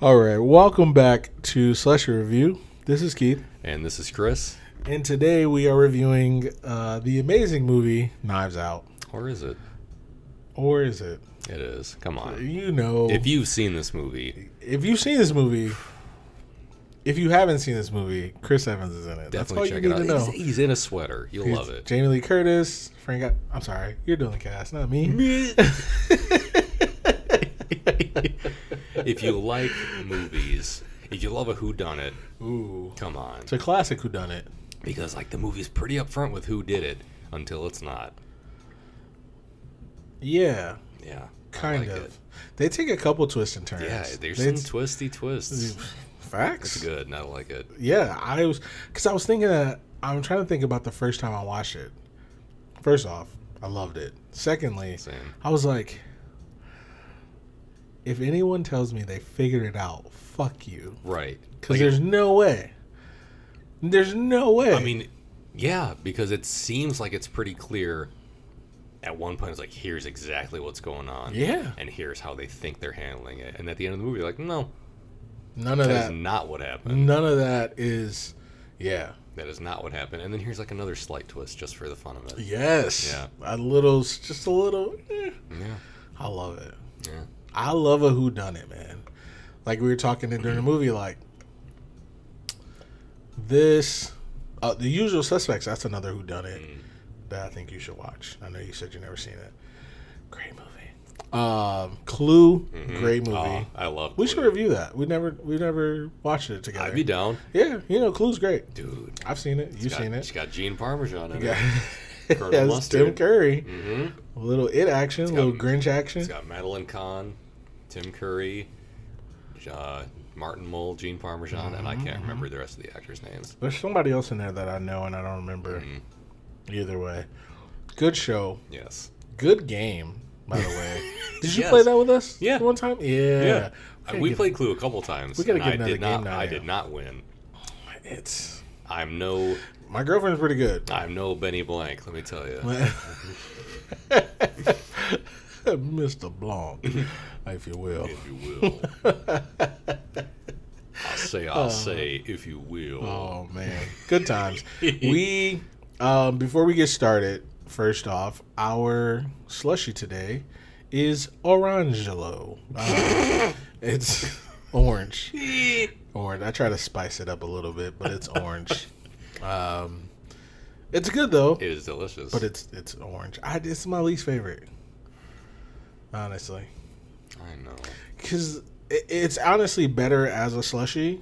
All right, welcome back to Slushy Review. This is Keith, And this is Chris. and today we are reviewing uh, the amazing movie Knives Out. Or is it? Or is it? It is. Come on. You know, If you've seen this movie, if you've seen this movie, if you haven't seen this movie, Chris Evans is in it. Definitely you check it out. He's, he's in a sweater. You'll He's love it. Jamie Lee Curtis, Frank. I'm sorry, you're doing the cast, not me. if you like movies, if you love a whodunit, Ooh, come on. it's a classic Who Done It. Because like the movie's pretty upfront with who did it until it's not. Yeah, Yeah. Kind like of. it. They take a couple twists and turns. Yeah, there's They- some twisty twists. facts. It's good, and I like it. Yeah, I was because I was thinking that I'm trying to think about the first time I watched it. First off, I loved it. Secondly, Same. I was like, if anyone tells me they figured it out, fuck you, Right. because Like, there's no way. There's no way. I mean, yeah, because it seems like it's pretty clear. At one point, it's like, here's exactly what's going on. Yeah. And here's how they think they're handling it. And at the end of the movie, you're like, no, none of that is not what happened. None of that is. Yeah. That is not what happened. And then here's like another slight twist just for the fun of it. Yes. Yeah. A little, just a little. eh. Yeah. I love it. Yeah. I love a who done it, man. Like we were talking during the movie, like this, uh, the usual suspects. That's another who done it that I think you should watch. I know you said you never seen it. Great movie. Um, Clue, great movie. Oh, I love we should review that. We never, we never watched it together. I'd be down. Yeah, you know, Clue's great. Dude. I've seen it. You've got, seen it. It's got Gene Parmesan in Yeah. it. Colonel Tim. Curry. hmm A little it action, a got- little Grinch action. It's got Madeline Kahn, Tim Curry, uh, Martin Mull, Gene Parmesan, and I Mm-hmm. can't remember the rest of the actors' names. There's somebody else in there that I know and I don't remember. Mhm. Either way, good show, Yes. good game. By the way, did you Yes. play that with us? Yeah. one time. Yeah, Yeah. we get- played Clue a couple times. we gotta get I another did not. game down I did not win. It's I'm no. My girlfriend's pretty good. I'm no Benny Blanc. Let me tell you. Mr. Blanc, if you will. if you will. I'll say. I'll say. If you will. Oh man, good times. we um, before we get started, first off, our slushy today is Orangelo. Um, it's orange. Orange. I try to spice it up a little bit, but it's orange. Um, it's good though, It is delicious. but it's it's orange. I, it's my least favorite, honestly, I know. because it, it's honestly better as a slushy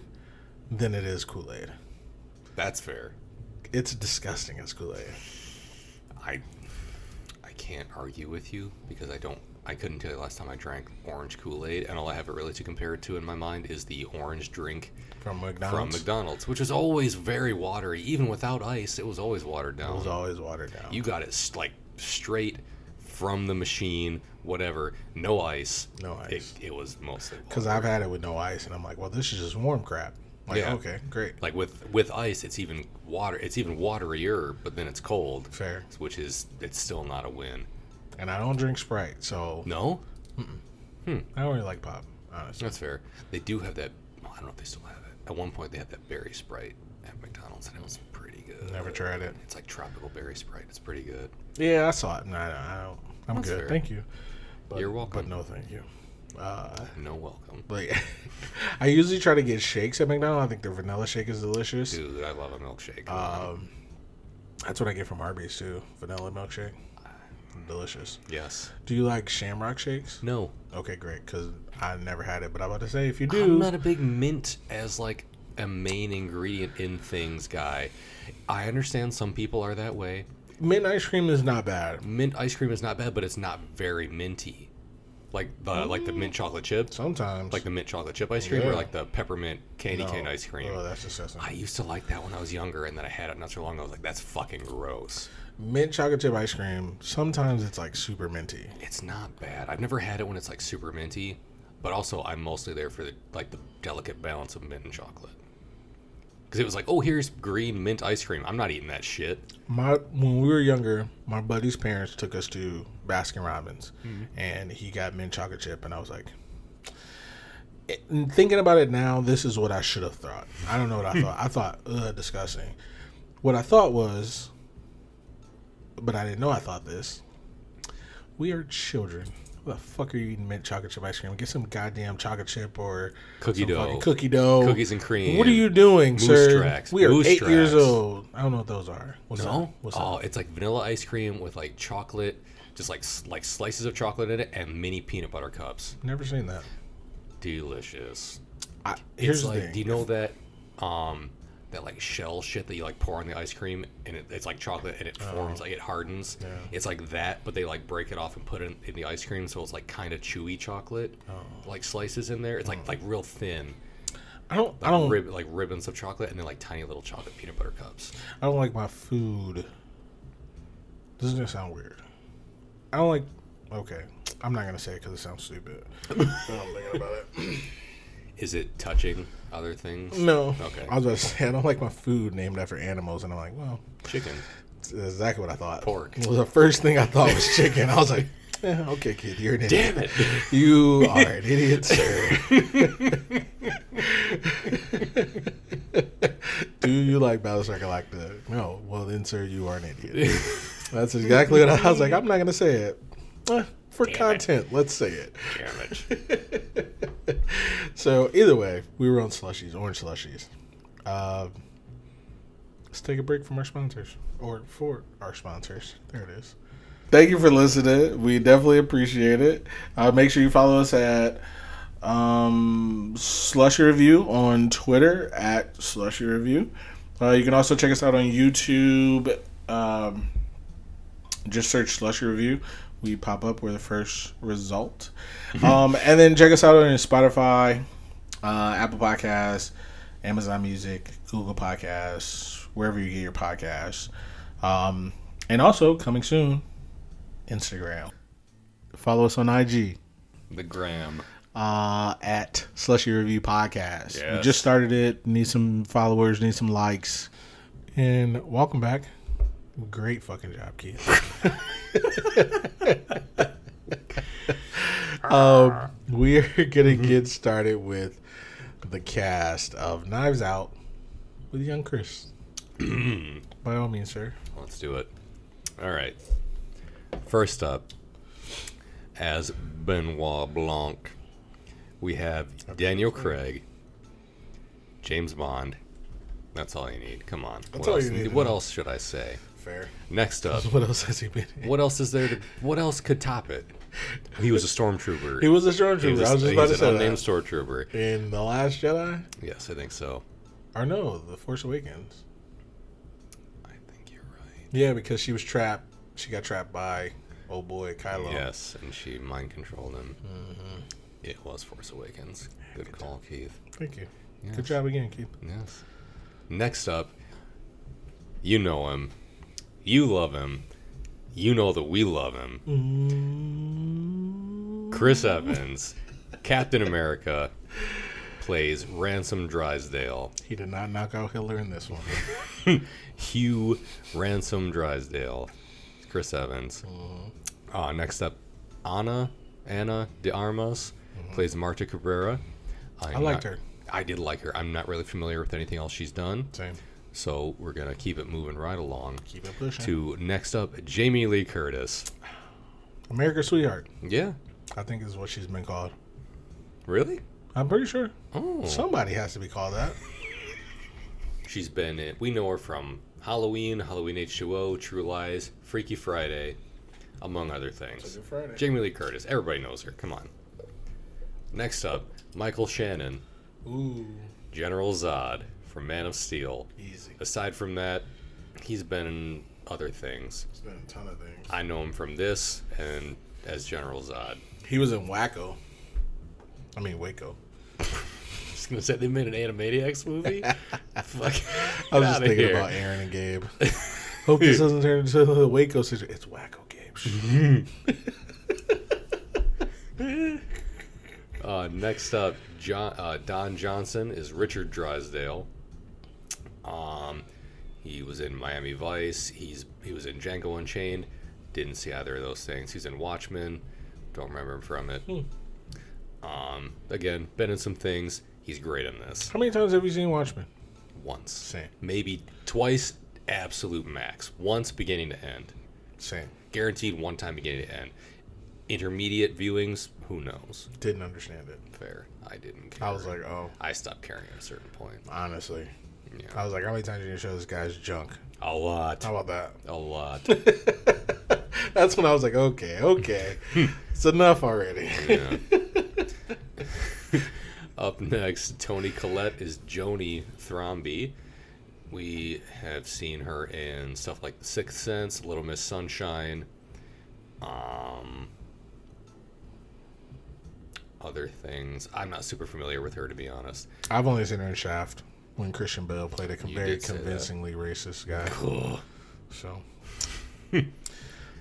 than it is Kool Aid. That's fair. It's disgusting as Kool Aid. I. I can't argue with you because I don't. I couldn't tell you last time I drank orange Kool Aid, and all I have it really to compare it to in my mind is the orange drink From from McDonald's. McDonald's, which is always very watery. Even without ice, it was always watered down. It was always watered down. You got it like straight from the machine, whatever, no ice. No It, ice. it was mostly Because I've had it with no ice, and I'm like, well, this is just warm crap. Like, Yeah. okay, great, like with with ice, it's even water. It's even waterier, but then it's cold, fair. which is it's still not a win. And I don't drink Sprite, so No, I don't really like pop, honestly. that's fair. They do have that. well, I don't know if they still have it. At one point, they had that berry Sprite at McDonald's, and it was pretty good. Never tried it. It's like tropical berry Sprite. It's pretty good. Yeah, I saw it. No, I don't. I don't I'm That's good. fair. Thank you. But, You're welcome. But no, thank you. Uh, No welcome, but yeah. I usually try to get shakes at McDonald's. I think their vanilla shake is delicious. dude. I love a milkshake. Um, that's what I get from Arby's too. Vanilla milkshake, delicious. yes. Do you like Shamrock shakes? No. Okay, great. Because I never had it, but I'm about to say if you do, I'm not a big mint as like a main ingredient in things guy. I understand some people are that way. mint ice cream is not bad. Mint ice cream is not bad, but it's not very minty. Like the like the mint mm. chocolate chip, Sometimes, like the mint chocolate chip ice cream, Yeah. or like the peppermint candy No. cane ice cream. Oh, that's disgusting. I used to like that when I was younger, and then I had it not so long. ago. I was like, "That's fucking gross." Mint chocolate chip ice cream. Sometimes it's like super minty. It's not bad. I've never had it when it's like super minty, but also I'm mostly there for the like the delicate balance of mint and chocolate. Because it was like, oh, here's green mint ice cream. I'm not eating that shit. My when we were younger, my buddy's parents took us to Baskin Robbins, Mm-hmm. and he got mint chocolate chip, and I was like, and thinking about it now, this is what I should have thought. I don't know what I thought. I thought, ugh, disgusting. What I thought was, but I didn't know I thought this. We are children. What the fuck are you eating mint chocolate chip ice cream? Get some goddamn chocolate chip or Cookie some dough. cookie dough, Cookies and cream. What are you doing, Moose sir? tracks. We are Moose eight years old. I don't know what those are. What's No. that? What's oh, that? it's like vanilla ice cream with like chocolate, just like like slices of chocolate in it, and mini peanut butter cups. Never seen that. Delicious. I, here's it's the like, thing. do you know that, um, that like shell shit that you like pour on the ice cream and it, it's like chocolate and it forms oh. like it hardens. Oh. Yeah. It's like that, but they like break it off and put it in, in the ice cream, so it's like kind of chewy chocolate, Oh. like slices in there. It's like oh. like real thin, I don't. I like, don't. rib, like ribbons of chocolate, and then like tiny little chocolate peanut butter cups. I don't like my food. This is gonna sound weird. I don't like. Okay, I'm not gonna say it because it sounds stupid. I'm thinking about it. Is it touching other things? No. Okay. I was say I don't like my food named after animals, and I'm like, well, Chicken. that's exactly what I thought. Pork. Well, the first thing I thought was chicken. I was like, eh, okay, kid, you're an idiot. Damn it. You are an idiot, sir. Do you like Battlestar Galactica? No. Well, then, sir, you are an idiot. That's exactly what I, I was like. I'm not going to say it. Eh, for Damn it. content, let's say it. Damn it. So, either way, we were on slushies, orange slushies. Uh, let's take a break from our sponsors, or for our sponsors. There it is. Thank you for listening. We definitely appreciate it. Uh, make sure you follow us at um, Slushy Review on Twitter at Slushy Review. Uh, you can also check us out on YouTube. Um, just search Slushy Review. We pop up. We're the first result. um, and then check us out on Spotify, uh, Apple Podcasts, Amazon Music, Google Podcasts, wherever you get your podcasts. Um, and also coming soon, Instagram. Follow us on IG The gram. uh, at Slushy Review Podcast. We just started it. Need some followers. Need some likes. And welcome back. Great fucking job, Keith. um, we are gonna get started with the cast of Knives Out with young Chris. By all means, sir. Let's do it. All right. First up, as Benoit Blanc, we have Daniel Craig, James Bond. That's all you need. Come on. what all else, you need What else should I say? Fair. Next up, What else has he been in? what else is there? To, what else could top it? He was a stormtrooper. He was a stormtrooper. was I was just about to an say unnamed that. stormtrooper. In The Last Jedi? Yes, I think so. Or no, The Force Awakens. I think you're right. Yeah, because she was trapped. She got trapped by oh boy Kylo. Yes, and she mind controlled him. Mm-hmm. It was Force Awakens. Good call, Keith. Thank you. Yes. Good job again, Keith. Yes. Next up, you know him. You love him. You know that we love him. Chris Evans, Captain America, plays Ransom Drysdale. He did not knock out Hitler in this one. Hugh Ransom Drysdale. Chris Evans. Uh, next up, Ana Ana de Armas plays Marta Cabrera. I'm I liked not- her. I did like her. I'm not really familiar with anything else she's done, Same. So we're gonna keep it moving right along. Keep it pushing. To next up, Jamie Lee Curtis. America's Sweetheart, Yeah, I think is what she's been called. really? I'm pretty sure. Oh, Somebody has to be called that. she's been. In, we know her from Halloween, Halloween H2O, True Lies, Freaky Friday, among other things. Friday. Jamie Lee Curtis. Everybody knows her. Come on. Next up, Michael Shannon, Ooh, General Zod from Man of Steel. easy. Aside from that, he's been in other things. It's been a ton of things. I know him from this and as General Zod. He was in Wacko. I mean Waco. I was gonna say they made an Animaniacs movie. Fuck. I was just thinking here. about Aaron and Gabe. Hope this doesn't turn into the Waco situation. It's Wacko Gabe. Uh, next up, John, uh, Don Johnson is Richard Drysdale. Um, he was in Miami Vice. He's he was in Django Unchained. Didn't see either of those things. He's in Watchmen. Don't remember him from it. Um, again, been in some things. He's great in this. How many times have you seen Watchmen? Once, Same. maybe twice, absolute max. Once, beginning to end. Same. Guaranteed one time beginning to end. Intermediate viewings, who knows? Didn't understand it. Fair. I didn't care. I was like, oh, I stopped caring at a certain point. honestly. Yeah. I was like, how many times are you gonna show this guy's junk? A lot. How about that? A lot. That's when I was like, okay, okay, it's enough already. Yeah. Up next, Toni Collette is Joni Thrombey. We have seen her in stuff like The Sixth Sense, Little Miss Sunshine, um, other things. I'm not super familiar with her, to be honest. I've only seen her in Shaft when Christian Bale played a very say that. convincingly racist guy. Ugh. So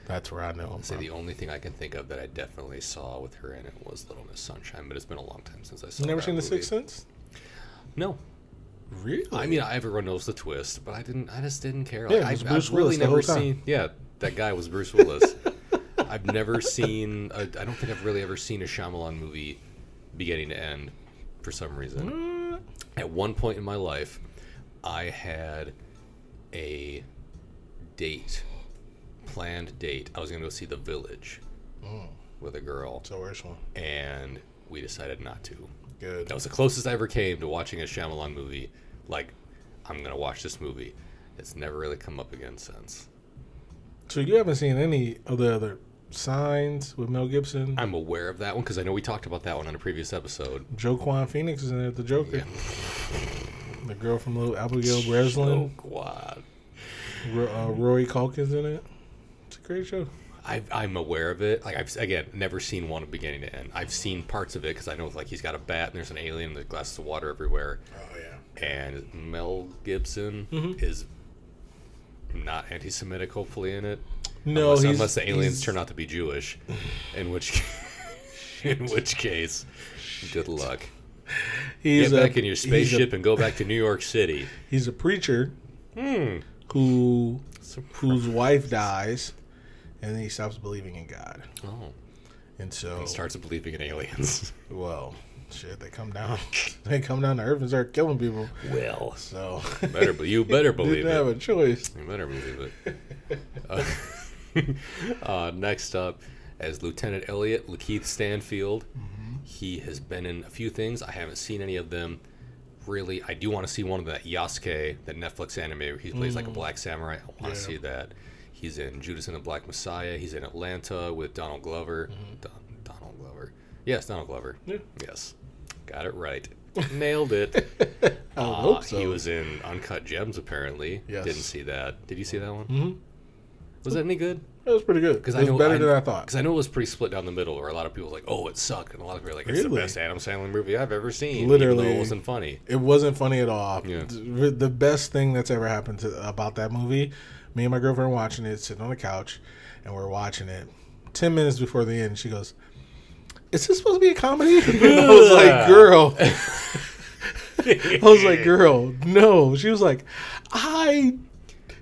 that's where I know him Say the only thing I can think of that I definitely saw with her in it was Little Miss Sunshine, but it's been a long time since I saw. Never seen The movie. Sixth Sense? No, Really? I mean, everyone knows the twist, but I didn't. I just didn't care. Yeah, Like, was I've, I've really the never seen. Yeah, that guy was Bruce Willis. I've never seen. I don't think I've really ever seen a Shyamalan movie, beginning to end, for some reason. Uh, At one point in my life, I had a date, planned date. I was going to go see The Village mm, with a girl, so where's one? and we decided not to. Good. That was the closest I ever came to watching a Shyamalan movie. Like, I'm gonna watch this movie. It's never really come up again since. So you haven't seen any of the other signs with Mel Gibson? I'm aware of that one because I know we talked about that one on a previous episode. Joaquin Phoenix is in it, the Joker. Yeah. The girl from Little Abigail Breslin. Oh, God. Ro- uh, Rory Culkin's in it. It's a great show. I, I'm aware of it. Like I've again never seen one beginning to end. I've seen parts of it because I know like he's got a bat and there's an alien and there's glasses of water everywhere. Oh yeah. And Mel Gibson Mhm. is not anti-Semitic, hopefully in it. No, unless, unless the aliens turn out to be Jewish, in which in which case, good luck. He's Get a, back in your he's a- spaceship and go back to New York City. He's a preacher Hmm. who So- whose wife dies, and then he stops believing in God, Oh, and so he starts believing in aliens. well, shit, they come down, they come down to Earth and start killing people. well, So better, you better believe didn't have it. a choice. You better believe it. Uh, uh, next up, as Lieutenant Elliot Lakeith Stanfield, he has been in a few things. I haven't seen any of them. Really, I do want to see one of that Yasuke, that Netflix anime where he plays like a black samurai. I want to see that. He's in Judas and the Black Messiah. He's in Atlanta with Donald Glover. Don- Donald Glover. Yes, Donald Glover. Yeah. Yes. Got it right. Nailed it. I Uh, hope so. He was in Uncut Gems, apparently. Yes. Didn't see that. Did you see that one? hmm Was that any good? It was pretty good. It Because was I know better I, than I thought. Because I know it was pretty split down the middle, where a lot of people were like, "Oh, it sucked," and a lot of people were like, "It's the best Adam Sandler movie I've ever seen." Literally. it wasn't funny. It wasn't funny at all. Yeah. The, best thing that's ever happened to about that movie, me and my girlfriend were watching it, sitting on the couch, and we're watching it. Ten minutes before the end, she goes, "Is this supposed to be a comedy?" And I was like, "Girl." I was like, "Girl, no." She was like, "I."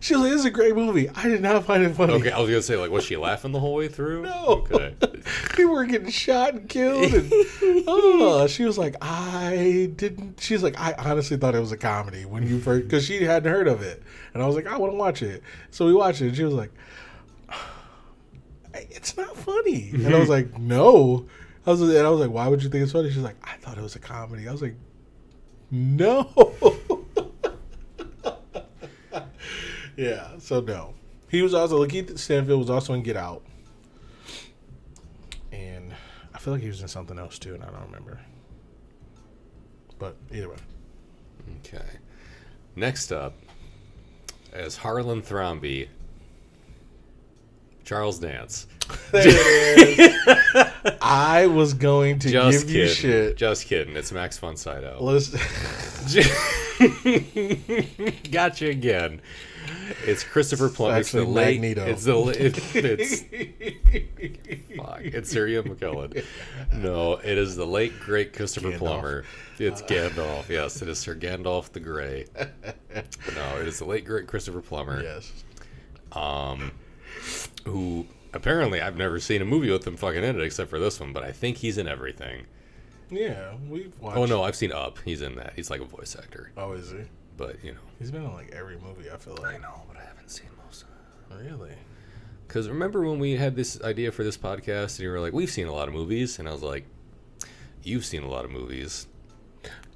She was like, "This is a great movie. I did not find it funny." Okay, I was gonna say, like, was she laughing the whole way through? No. Okay. People were getting shot and killed. And, oh, she was like, I didn't. She's like, I honestly thought it was a comedy when you first, because she hadn't heard of it. And I was like, I want to watch it. So we watched it. And she was like, It's not funny. And I was like, No. I was, and I was like, Why would you think it's funny? She's like, I thought it was a comedy. I was like, No. Yeah. So no. He was also Lakeith Stanfield was also in Get Out and I feel like he was in something else too, and I don't remember. But either way, Okay. Next up, as Harlan Thrombey, Charles Dance. I was going to Just give kidding. you shit. Just kidding. It's Max von Sydow. Let's, gotcha again. It's Christopher Plummer. It's the late. Magneto. It's the. It, it's fuck. It's Sir Ian McKellen. No, it is the late great Christopher Gandalf. Plummer. It's Gandalf. Yes, it is Sir Gandalf the Grey. No, it is the late great Christopher Plummer. yes, Um, who apparently I've never seen a movie with him fucking in it except for this one, but I think he's in everything. Yeah, we've watched. Oh no, I've seen Up. He's in that. He's like a voice actor, Oh, is he? But you know. He's been in like every movie. I feel like. I know, but I haven't seen most. of them. Really? Because remember when we had this idea for this podcast, and you were like, "We've seen a lot of movies," and I was like, "You've seen a lot of movies,"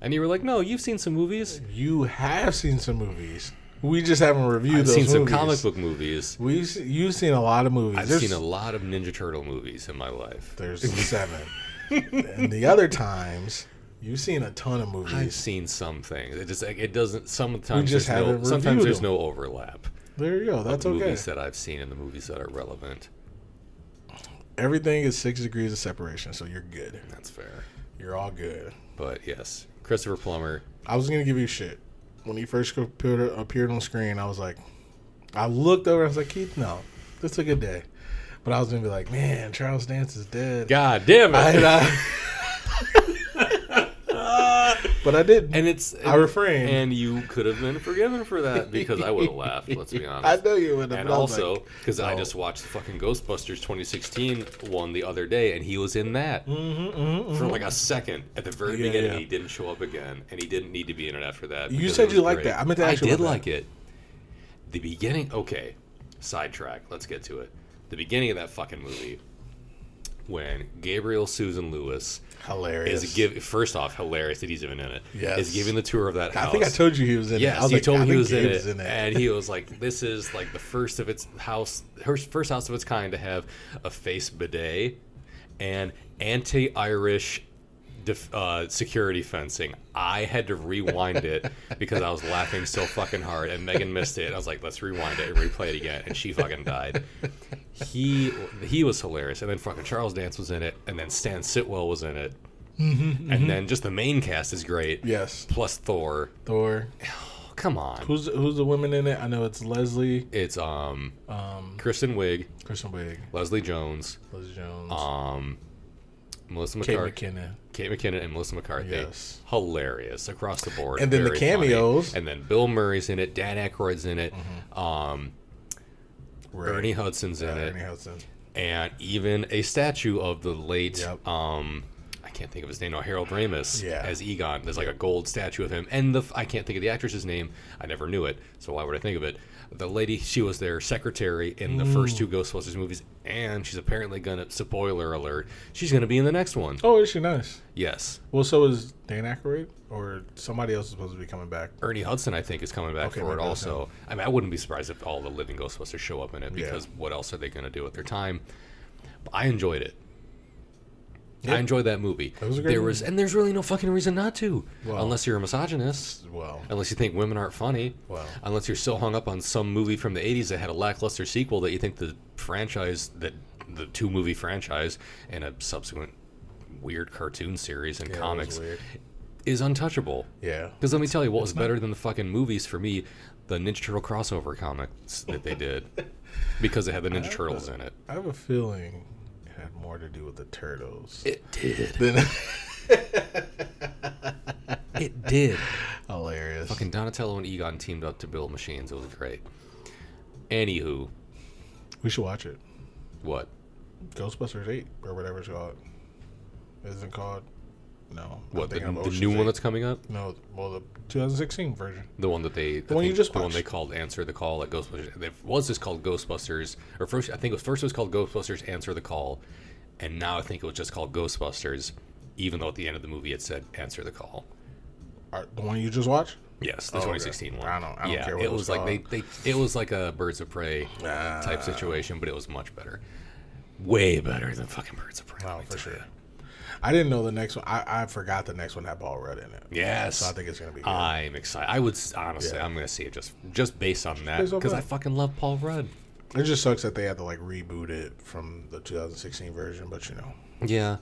and you were like, "No, you've seen some movies. You have seen some movies. We just haven't reviewed I've those seen some comic book movies. We've you've seen a lot of movies. I've There's- seen a lot of Ninja Turtle movies in my life. There's seven. and the other times, you've seen a ton of movies. I've seen some things. It just it doesn't. Sometimes just there's no. Sometimes there's them. no overlap. There you go. That's okay. movies that I've seen and the movies that are relevant. Everything is six degrees of separation, so you're good. That's fair. You're all good. But yes, Christopher Plummer. I was gonna give you shit when he first appeared, appeared on screen. I was like, I looked over. I was like, Keith, no, this is a good day. But I was gonna be like, man, Charles Dance is dead. God damn it! I, I- but I didn't. and it's I refrained. And you could have been forgiven for that because I would have laughed. Let's be honest. I know you would have. And but I was also, like, because I just watched the fucking Ghostbusters 2016 one the other day, and he was in that for like a second at the very Mm-hmm, Yeah, beginning. yeah. He didn't show up again, and he didn't need to be in it after that. You said you liked great. that. I meant to I did like it. The beginning, okay. Sidetrack. Let's get to it. The beginning of that fucking movie, when Gabriel Susan Lewis hilarious. is give first off hilarious that he's even in it. Yes. is giving the tour of that house. I think I told you he was in it. Yes, I was he like, told I me he was in it, in it. and he was like, "This is like the first of its house, first house of its kind to have a face bidet and anti-Irish." Def, uh, security fencing. I had to rewind it because I was laughing so fucking hard, and Megan missed it. I was like, "Let's rewind it and replay it again," and she fucking died. He he was hilarious, and then fucking Charles Dance was in it, and then Stan Sitwell was in it, and then just the main cast is great. yes, Plus Thor. Thor. Oh, come on. Who's who's the women in it? I know it's Leslie, It's um um, Kristen Wiig, Kristen Wiig, Leslie Jones, Liz Jones, um Melissa Kate McCarthy, McKinnon. Kate McKinnon, and Melissa McCarthy. Yes. Hilarious across the board. And then the funny. cameos. Mm-hmm. And then Bill Murray's in it. Dan Aykroyd's in it. Um, Right. Ernie Hudson's in Yeah, it. Ernie Hudson. and even a statue of the late Yep. um I can't think of his name. No, Harold Ramis Yeah. as Egon. There's like a gold statue of him, and the I can't think of the actress's name. I never knew it, so why would I think of it? The lady, she was their secretary in the first mm. two Ghostbusters movies, and she's apparently gonna. Spoiler alert: she's gonna be in the next one. Oh, is she nice? Yes, Well, so is Dan Aykroyd, or somebody else is supposed to be coming back. Ernie Hudson, I think, is coming back Okay, for it also. I mean, I wouldn't be surprised if all the living Ghostbusters show up in it Yeah. because what else are they gonna do with their time? But I enjoyed it. Yeah. I enjoyed that movie. It was a great there was, and there's really no fucking reason not to, Well- unless you're a misogynist, Well, unless you think women aren't funny, Well. unless you're so hung up on some movie from the '80s that had a lackluster sequel that you think the franchise, that the two movie franchise, and a subsequent weird cartoon series and yeah, comics is untouchable. Yeah. Because let me tell you, what was better than the fucking movies for me, the Ninja Turtle crossover comics that they did, because it had the Ninja Turtles in it. I have a feeling more to do with the turtles It did. than It did. hilarious. Fucking Donatello and Egon teamed up to build machines. It was great. Anywho, We should watch it. what? Ghostbusters Eight or whatever it's called. Isn't it called? No. What the, the new one that's coming up? No, well, the 2016 version. The one that they the one you just the one watched. they called Answer the Call at Ghostbusters. It was just called Ghostbusters, or first I think it was first it was called Ghostbusters Answer the Call, and now I think it was just called Ghostbusters, even though at the end of the movie it said Answer the Call. Are, the one you just watched? Yes, the Oh, okay. 2016 one. I don't- I don't yeah, care what it it was like they, they, it was like a Birds of Prey Ah. type situation, but it was much better, way better than fucking Birds of Prey. Oh, for sure. I didn't know the next one. I, I forgot the next one had Paul Rudd in it. Yes, So I think it's gonna be good. I'm excited. I would honestly, Yeah. I'm gonna see it just just based on that because I fucking love Paul Rudd. It just sucks that they had to like reboot it from the 2016 version, but you know, Yeah,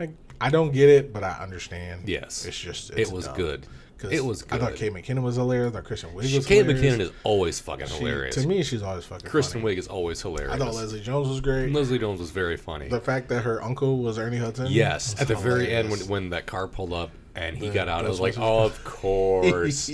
I, I don't get it, but I understand. Yes. it's just it was dumb. good. It was Good. I thought. Kate McKinnon was hilarious. I thought Kristen Wiig was Kate hilarious. McKinnon is always fucking She- hilarious. To me, she's always fucking. Kristen funny. Wiig is always hilarious. I thought Leslie Jones was great. Leslie Jones was very funny. The fact that her uncle was Ernie Hudson. Yes, at the very end when when that car pulled up and he The got out, I was like, oh, of course,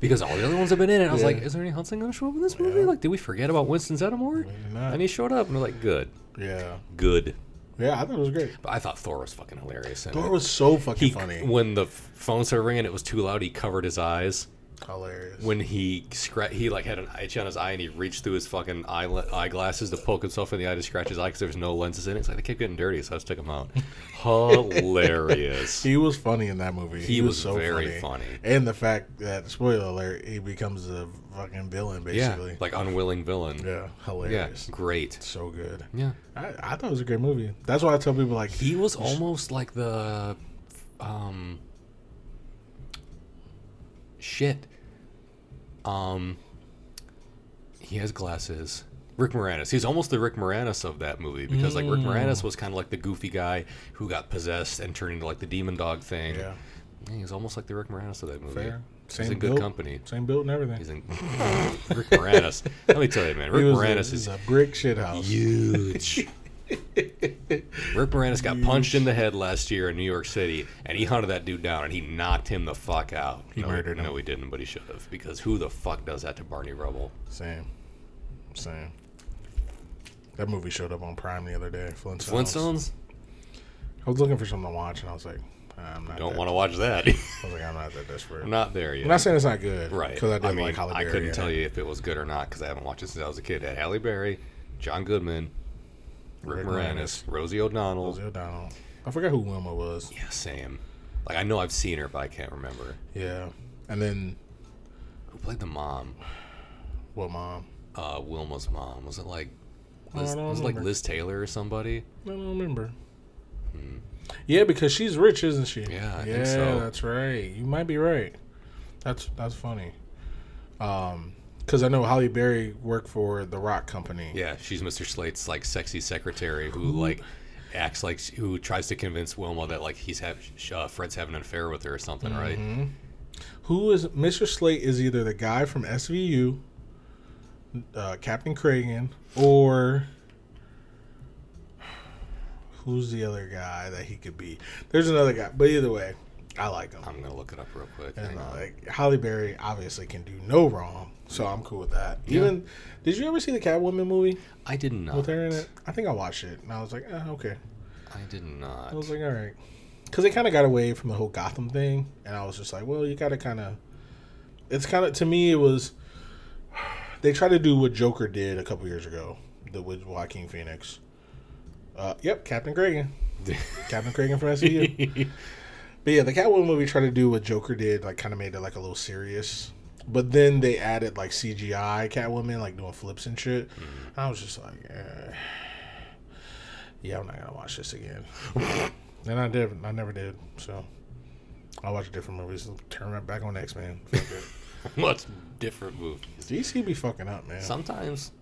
because all the other ones have been in it. I was Yeah. like, is there any Hudson going to show up in this movie? Yeah. Like, did we forget about Winston Zeddemore? And he showed up, and we're like, good, yeah, good. Yeah, I thought it was great. But I thought Thor was fucking hilarious. Thor it. was so fucking he, funny. When the phone started ringing, it was too loud. He covered his eyes. Hilarious. When he scra- he like had an itch on his eye, and he reached through his fucking eye eyeglasses to poke himself in the eye to scratch his eye because there was no lenses in it. It's like they kept getting dirty, so I just took them out. Hilarious. he was funny in that movie. He was so very funny. And the fact that spoiler alert, he becomes a fucking villain yeah, basically. like unwilling villain. Yeah, Yeah, hilarious. great. So good. Yeah. I, I thought it was a great movie. That's why I tell people like He was almost like the um shit. Um he has glasses. Rick Moranis. He's almost the Rick Moranis of that movie because like Rick Mm. Moranis was kind of like the goofy guy who got possessed and turned into like the demon dog thing. Yeah. Yeah, he's almost like the Rick Moranis of that movie. Fair. He's Same in good company. Same build and everything. He's in Rick Moranis. Let me tell you, man, Rick a- Moranis he's is a brick shit house. huge. Rick Moranis got punched in the head last year in New York City, and he hunted that dude down, and he knocked him the fuck out. He no, murdered him. No, he didn't, but he should have. Because who the fuck does that to Barney Rubble? Same. Same. That movie showed up on Prime the other day. Flintstones. Flintstones? I was looking for something to watch, and I was like, I'm not. Don't want to watch that. I was like, I'm not that desperate. I'm not there yet. I'm not saying it's not good, right. Because I did mean, like Halle Berry. I couldn't tell you if it was good or not because I haven't watched it since I was a kid. Halle Berry, John Goodman, Rick, Rick Moranis, Rosie O'Donnell. Rosie O'Donnell. I forgot who Wilma was. Yeah, same. Like, I know I've seen her, but I can't remember. Yeah, and then Who played the mom? what mom? Uh, Wilma's mom. Was it like. I Liz, was it like. Liz Taylor or somebody? I don't remember. Yeah, because she's rich, isn't she? Hmm. Yeah, I yeah, think so. that's right. You might be right. That's that's funny. Um, because I know Halle Berry worked for the Rock Company. Yeah, she's Mr. Slate's like sexy secretary who like acts like who tries to convince Wilma that like he's have uh, Fred's having an affair with her or something, right? Mm-hmm. Who is Mr. Slate? Is either the guy from SVU, uh, Captain Cragen, or who's the other guy that he could be? There's another guy, but either way, I like him. I'm gonna look it up real quick. And uh, like Halle Berry obviously can do no wrong, so I'm cool with that. Yeah. Even did you ever see the Catwoman movie I did not. with her in it? I think I watched it and I was like, eh, okay. I did not. I was like, all right, because they kind of got away from the whole Gotham thing, and I was just like, well, you got to kind of. It's kind of to me, it was. They tried to do what Joker did a couple years ago, the with Joaquin Phoenix. Uh, yep, Captain Cragen, Captain Cragen from SVU. But yeah, the Catwoman movie tried to do what Joker did, like kind of made it like a little serious. But then they added like CGI Catwoman, like doing flips and shit. I was just like, eh. yeah, I'm not gonna watch this again. and I did, I never did. So I watch different movies. Turn right back on X Men. Much different movies. DC be fucking up, man. Sometimes,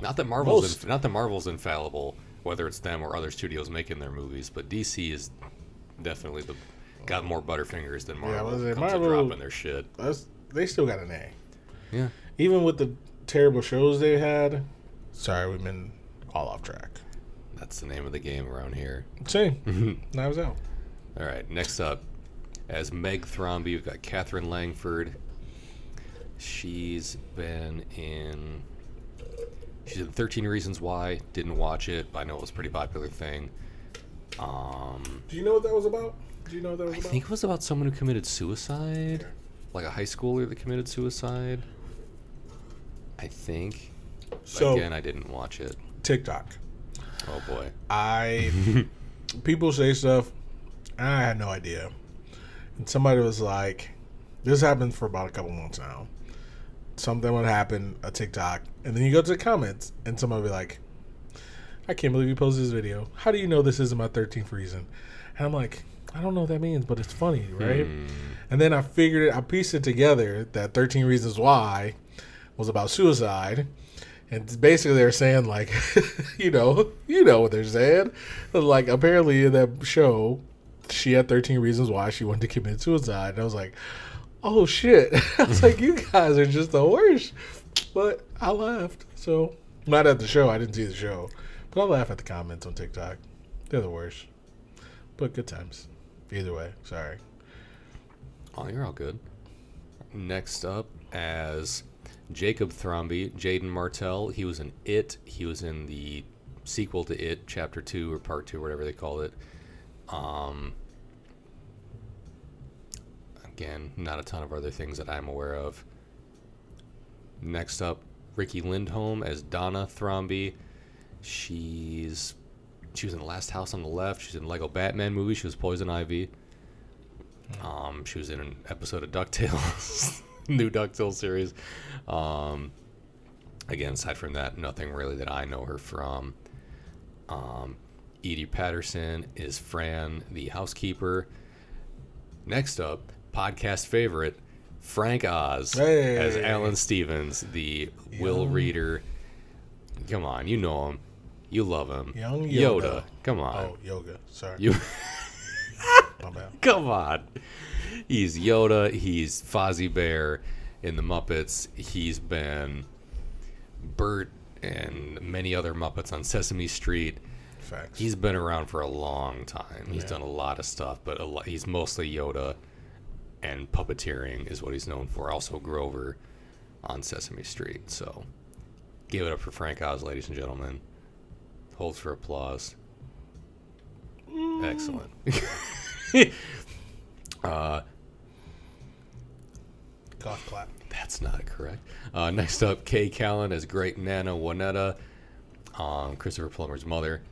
not that Marvel's not that Marvel's infallible, whether it's them or other studios making their movies, but DC is definitely the got more butterfingers than Yeah, I Marvel. was like, Marvel- dropping their shit. That's, they still got an A. Yeah. Even with the terrible shows they had. Sorry, we've been all off track. That's the name of the game around here. Same. Knives out. All right, next up, as Meg Thrombey, we've got Katherine Langford. She's been in. She's in 13 Reasons Why. Didn't watch it, but I know it was a pretty popular thing. Um, Do you know what that was about? Do you know what that was I about? think it was about someone who committed suicide, like a high schooler that committed suicide. I think. But So- again, I didn't watch it. TikTok. Oh boy. I people say stuff, I had no idea. And somebody was like, "This happened for about a couple months now." Something would happen, a TikTok, and then you go to the comments, and somebody would be like, "I can't believe you posted this video. How do you know this isn't my thirteenth reason?" And I'm like, "I don't know what that means, but it's funny, right?" Hmm. And then I figured it, I pieced it together that 13 Reasons Why was about suicide. And basically they're saying like, you know, you know what they're saying. Like apparently in that show, she had 13 reasons why she wanted to commit suicide. And I was like, oh shit. I was like, you guys are just the worst. But I laughed. So not at the show. I didn't see the show. But I laugh at the comments on TikTok. They're the worst. But good times. Either way. Sorry. Oh, you're all good. Next up, as Jacob Thrombey, Jaeden Martell. He was in It. He was in the sequel to It, Chapter Two or Part Two, whatever they called it. Um, again, not a ton of other things that I'm aware of. Next up, Riki Lindhome as Donna Thrombey. She's she was in the Last House on the Left. She's in Lego Batman movie. She was Poison Ivy. Um, she was in an episode of DuckTales, new DuckTales series. Um, again, aside from that, nothing really that I know her from. Um, Edie Patterson is Fran, the housekeeper. Next up, podcast favorite, Frank Oz Hey. as Alan Stevens, the Will Reader. Come on, you know him. You love him. Young Yoda. Yoda. Come on. Oh, yoga. Sorry. You My bad. come on. He's Yoda. He's Fozzie Bear in the Muppets. He's been Bert and many other Muppets on Sesame Street. Facts. He's been around for a long time. He's Yeah. done a lot of stuff, but lot, he's mostly Yoda and puppeteering is what he's known for. Also Grover on Sesame Street. So give it up for Frank Oz, ladies and gentlemen. Holds for applause. Excellent. uh, Cough clap. that's not correct. Uh, next up, K Callan as Great Nana Wanetta, um, Christopher Plummer's mother.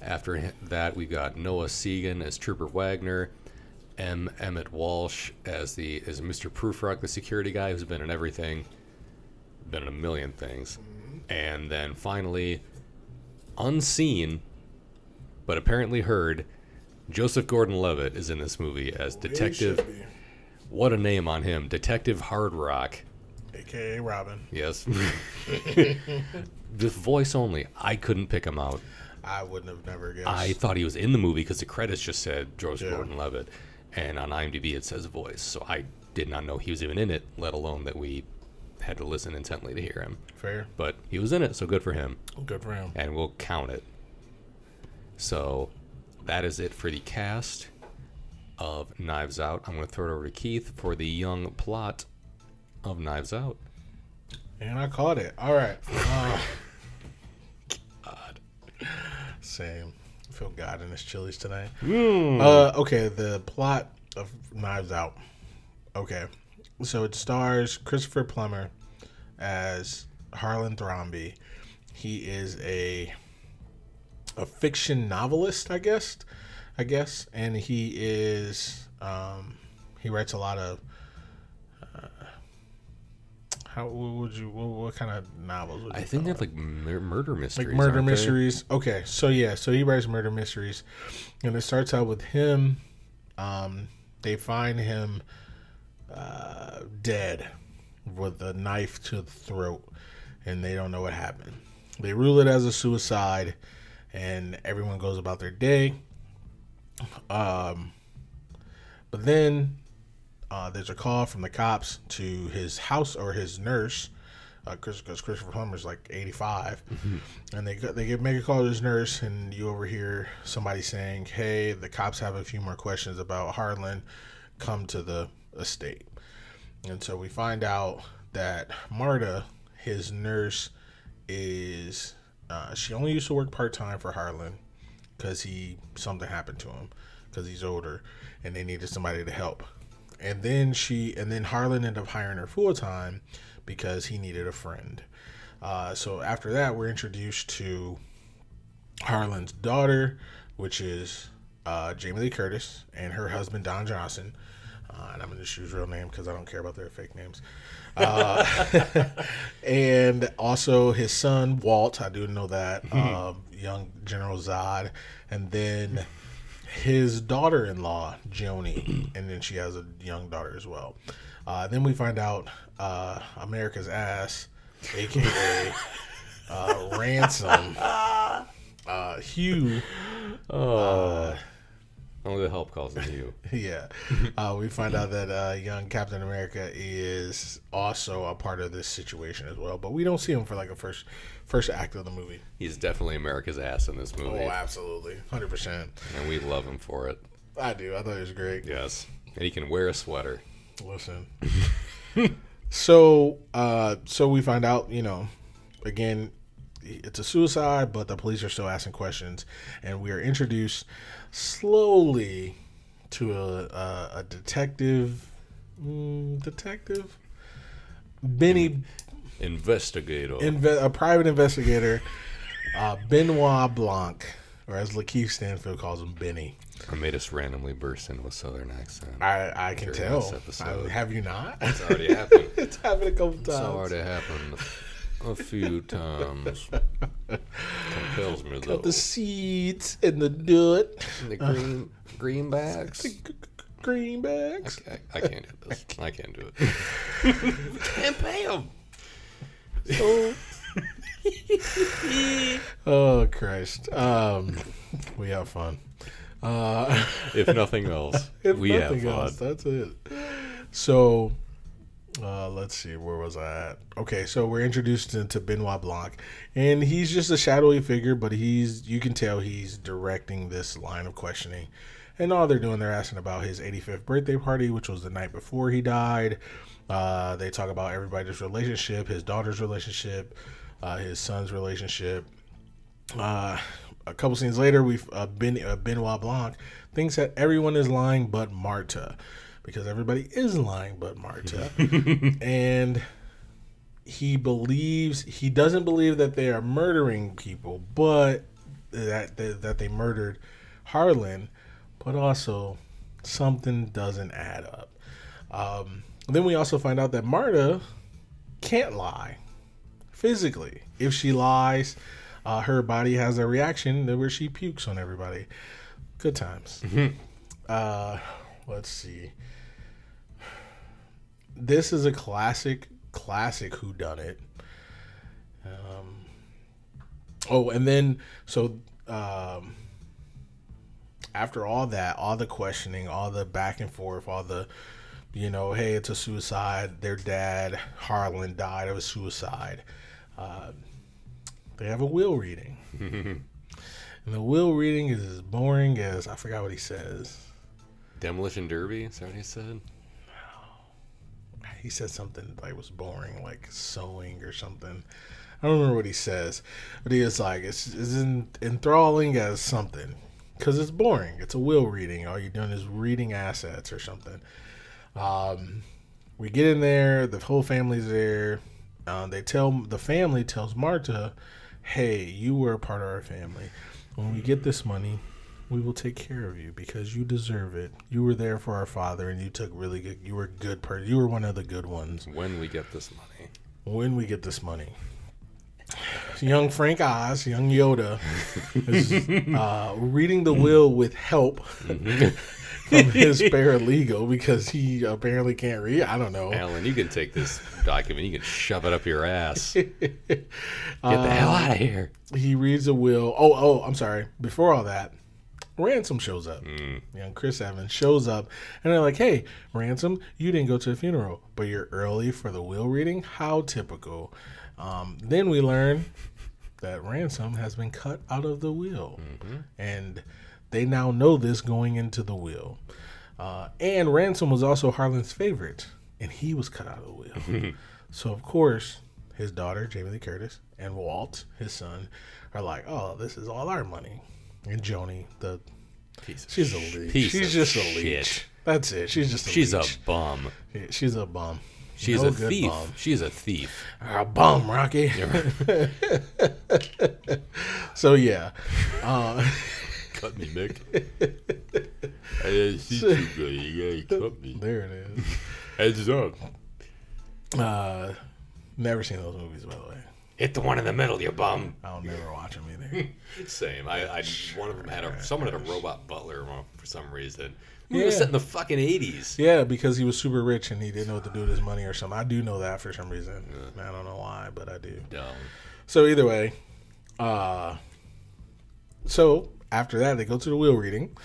After that, we've got Noah Segan as Trooper Wagner, M. Emmett Walsh as the as Mr. Prufrock, the security guy who's been in everything, been in a million things, and then finally, unseen, but apparently heard, Joseph Gordon-Levitt is in this movie as Detective. It should be. What a name on him, Detective Hard Rock. AKA Robin. Yes. Just voice only. I couldn't pick him out. I wouldn't have never guessed. I thought he was in the movie because the credits just said Joseph Yeah. Gordon-Levitt, and on IMDb it says voice. So I did not know he was even in it, let alone that we had to listen intently to hear him. Fair. But he was in it, so good for him, Good for him. and we'll count it. So that is it for the cast of Knives Out. I'm going to throw it over to Keith for the young plot of Knives Out. And I caught it. All right. Uh, God. same. I feel God in his chilies tonight. Hmm. Uh, okay, the plot of Knives Out. Okay, so it stars Christopher Plummer as Harlan Thrombey. He is a a fiction novelist, I guess. I guess, and he is um, he writes a lot of. Uh, how what would you what, what kind of novels? Would you I think they're like murder mysteries. like murder aren't they? mysteries. Okay, so yeah, so he writes murder mysteries, and it starts out with him. Um, they find him uh, dead with a knife to the throat, and they don't know what happened. They rule it as a suicide, and everyone goes about their day. Um, but then uh, there's a call from the cops to his house or his nurse, because Christopher Plummer's like 85, and they they get make a call to his nurse, and you overhear somebody saying, "Hey, the cops have a few more questions about Harlan. Come to the estate." And so we find out that Marta, his nurse, is uh, she only used to work part time for Harlan because he something happened to him because he's older and they needed somebody to help. And then she and then Harlan ended up hiring her full time because he needed a friend. Uh, so after that, we're introduced to Harlan's daughter, which is uh, Jamie Lee Curtis, and her husband Don Johnson. Uh, and I'm going to just use real name because I don't care about their fake names. Uh, and also his son Walt, I do know that. Um, young General Zod, and then his daughter-in-law Joni, and then she has a young daughter as well. Uh, then we find out uh, America's ass, aka uh, Ransom, uh, Hugh. Oh. Only the help calls on you. Yeah, uh, we find out that uh, young Captain America is also a part of this situation as well, but we don't see him for like a first first act of the movie. He's definitely America's ass in this movie, Oh, absolutely, hundred percent. and we love him for it. I do. I thought he was great. Yes, and he can wear a sweater. Listen. so, uh, so we find out, you know, again, it's a suicide, but the police are still asking questions, and we are introduced slowly to a a, a detective, mm, detective Benny, Investigator. inve- a private investigator, uh, Benoit Blanc, or as Lakeith Stanfield calls him, Benny. I made us randomly burst into a southern accent. I I can tell. this episode. I- have you not? It's already happened. it's happened a couple times. It's already happened a few times. Compels me though. Got the seeds and the dirt, and The green greenbacks. greenbacks. I, I can't do this. I can't do it. can't pay them. Oh. oh Christ. Um, we have fun. Uh, If nothing else, if we have nothing fun. else, that's it. So, uh, let's see, where was I at? Okay, so we're introduced into Benoit Blanc, and he's just a shadowy figure, but he's you can tell he's directing this line of questioning. And all they're doing, they're asking about his 85th birthday party, which was the night before he died. Uh, they talk about everybody's relationship, his daughter's relationship, uh, his son's relationship. Uh, a couple scenes later, we uh, uh, Benoit Blanc thinks that everyone is lying but Marta, because everybody is lying but Marta, and he believes he doesn't believe that they are murdering people, but that that, that they murdered Harlan, but also something doesn't add up. Um, then we also find out that Marta can't lie physically. If she lies, uh, her body has a reaction where she pukes on everybody. Good times. Uh, let's see. This is a classic, classic Who Done It. Um, oh, and then so um, after all that, all the questioning, all the back and forth, all the you know, hey, it's a suicide. Their dad, Harlan, died of a suicide. Uh, they have a will reading. and the will reading is as boring as I forgot what he says. Demolition Derby. Is that what he said? He said something like was boring, like sewing or something. I don't remember what he says, but he is like it's, it's en- enthralling as something because it's boring. It's a will reading. All you're doing is reading assets or something. Um, we get in there. The whole family's there. Uh, they tell the family tells Marta, "Hey, you were a part of our family. When we get this money, we will take care of you because you deserve it. You were there for our father, and you took really good. You were good person. You were one of the good ones. When we get this money. When we get this money." Young Frank Oz, young Yoda, is uh, reading the will with help from his paralegal because he apparently can't read. I don't know. Alan, you can take this document. You can shove it up your ass. Get the hell out of here. he reads a will. Oh, oh, I'm sorry. Before all that, Ransom shows up. Young Chris Evans shows up, and they're like, "Hey, Ransom, you didn't go to the funeral, but you're early for the will reading. How typical." Um, then we learn that Ransom has been cut out of the will, and they now know this going into the will. Uh, and Ransom was also Harlan's favorite, and he was cut out of the will. so of course, his daughter Jamie Lee Curtis and Walt, his son, are like, "Oh, this is all our money." And Joni, the Piece she's a leech. piece she's just a leech. That's it. She's just a She's a bum. Yeah, she's a bum. She's No a thief. bum. She's a thief. A bum, Rocky. so yeah, uh, Cut me, Mick. I didn't see you good. You gotta cut me. there it is. Heads up. Uh, never seen those movies, by the way. Hit the one in the middle, you bum. I'll never watch them either. Same. I, I one of them had a someone had a robot butler for some reason. We Yeah. were set in the fucking eighties. yeah, because he was super rich and he didn't know what to do with his money or something. I do know that for some reason. I don't know why, but I do. Dumb. So either way, uh, so after that they go to the wheel reading.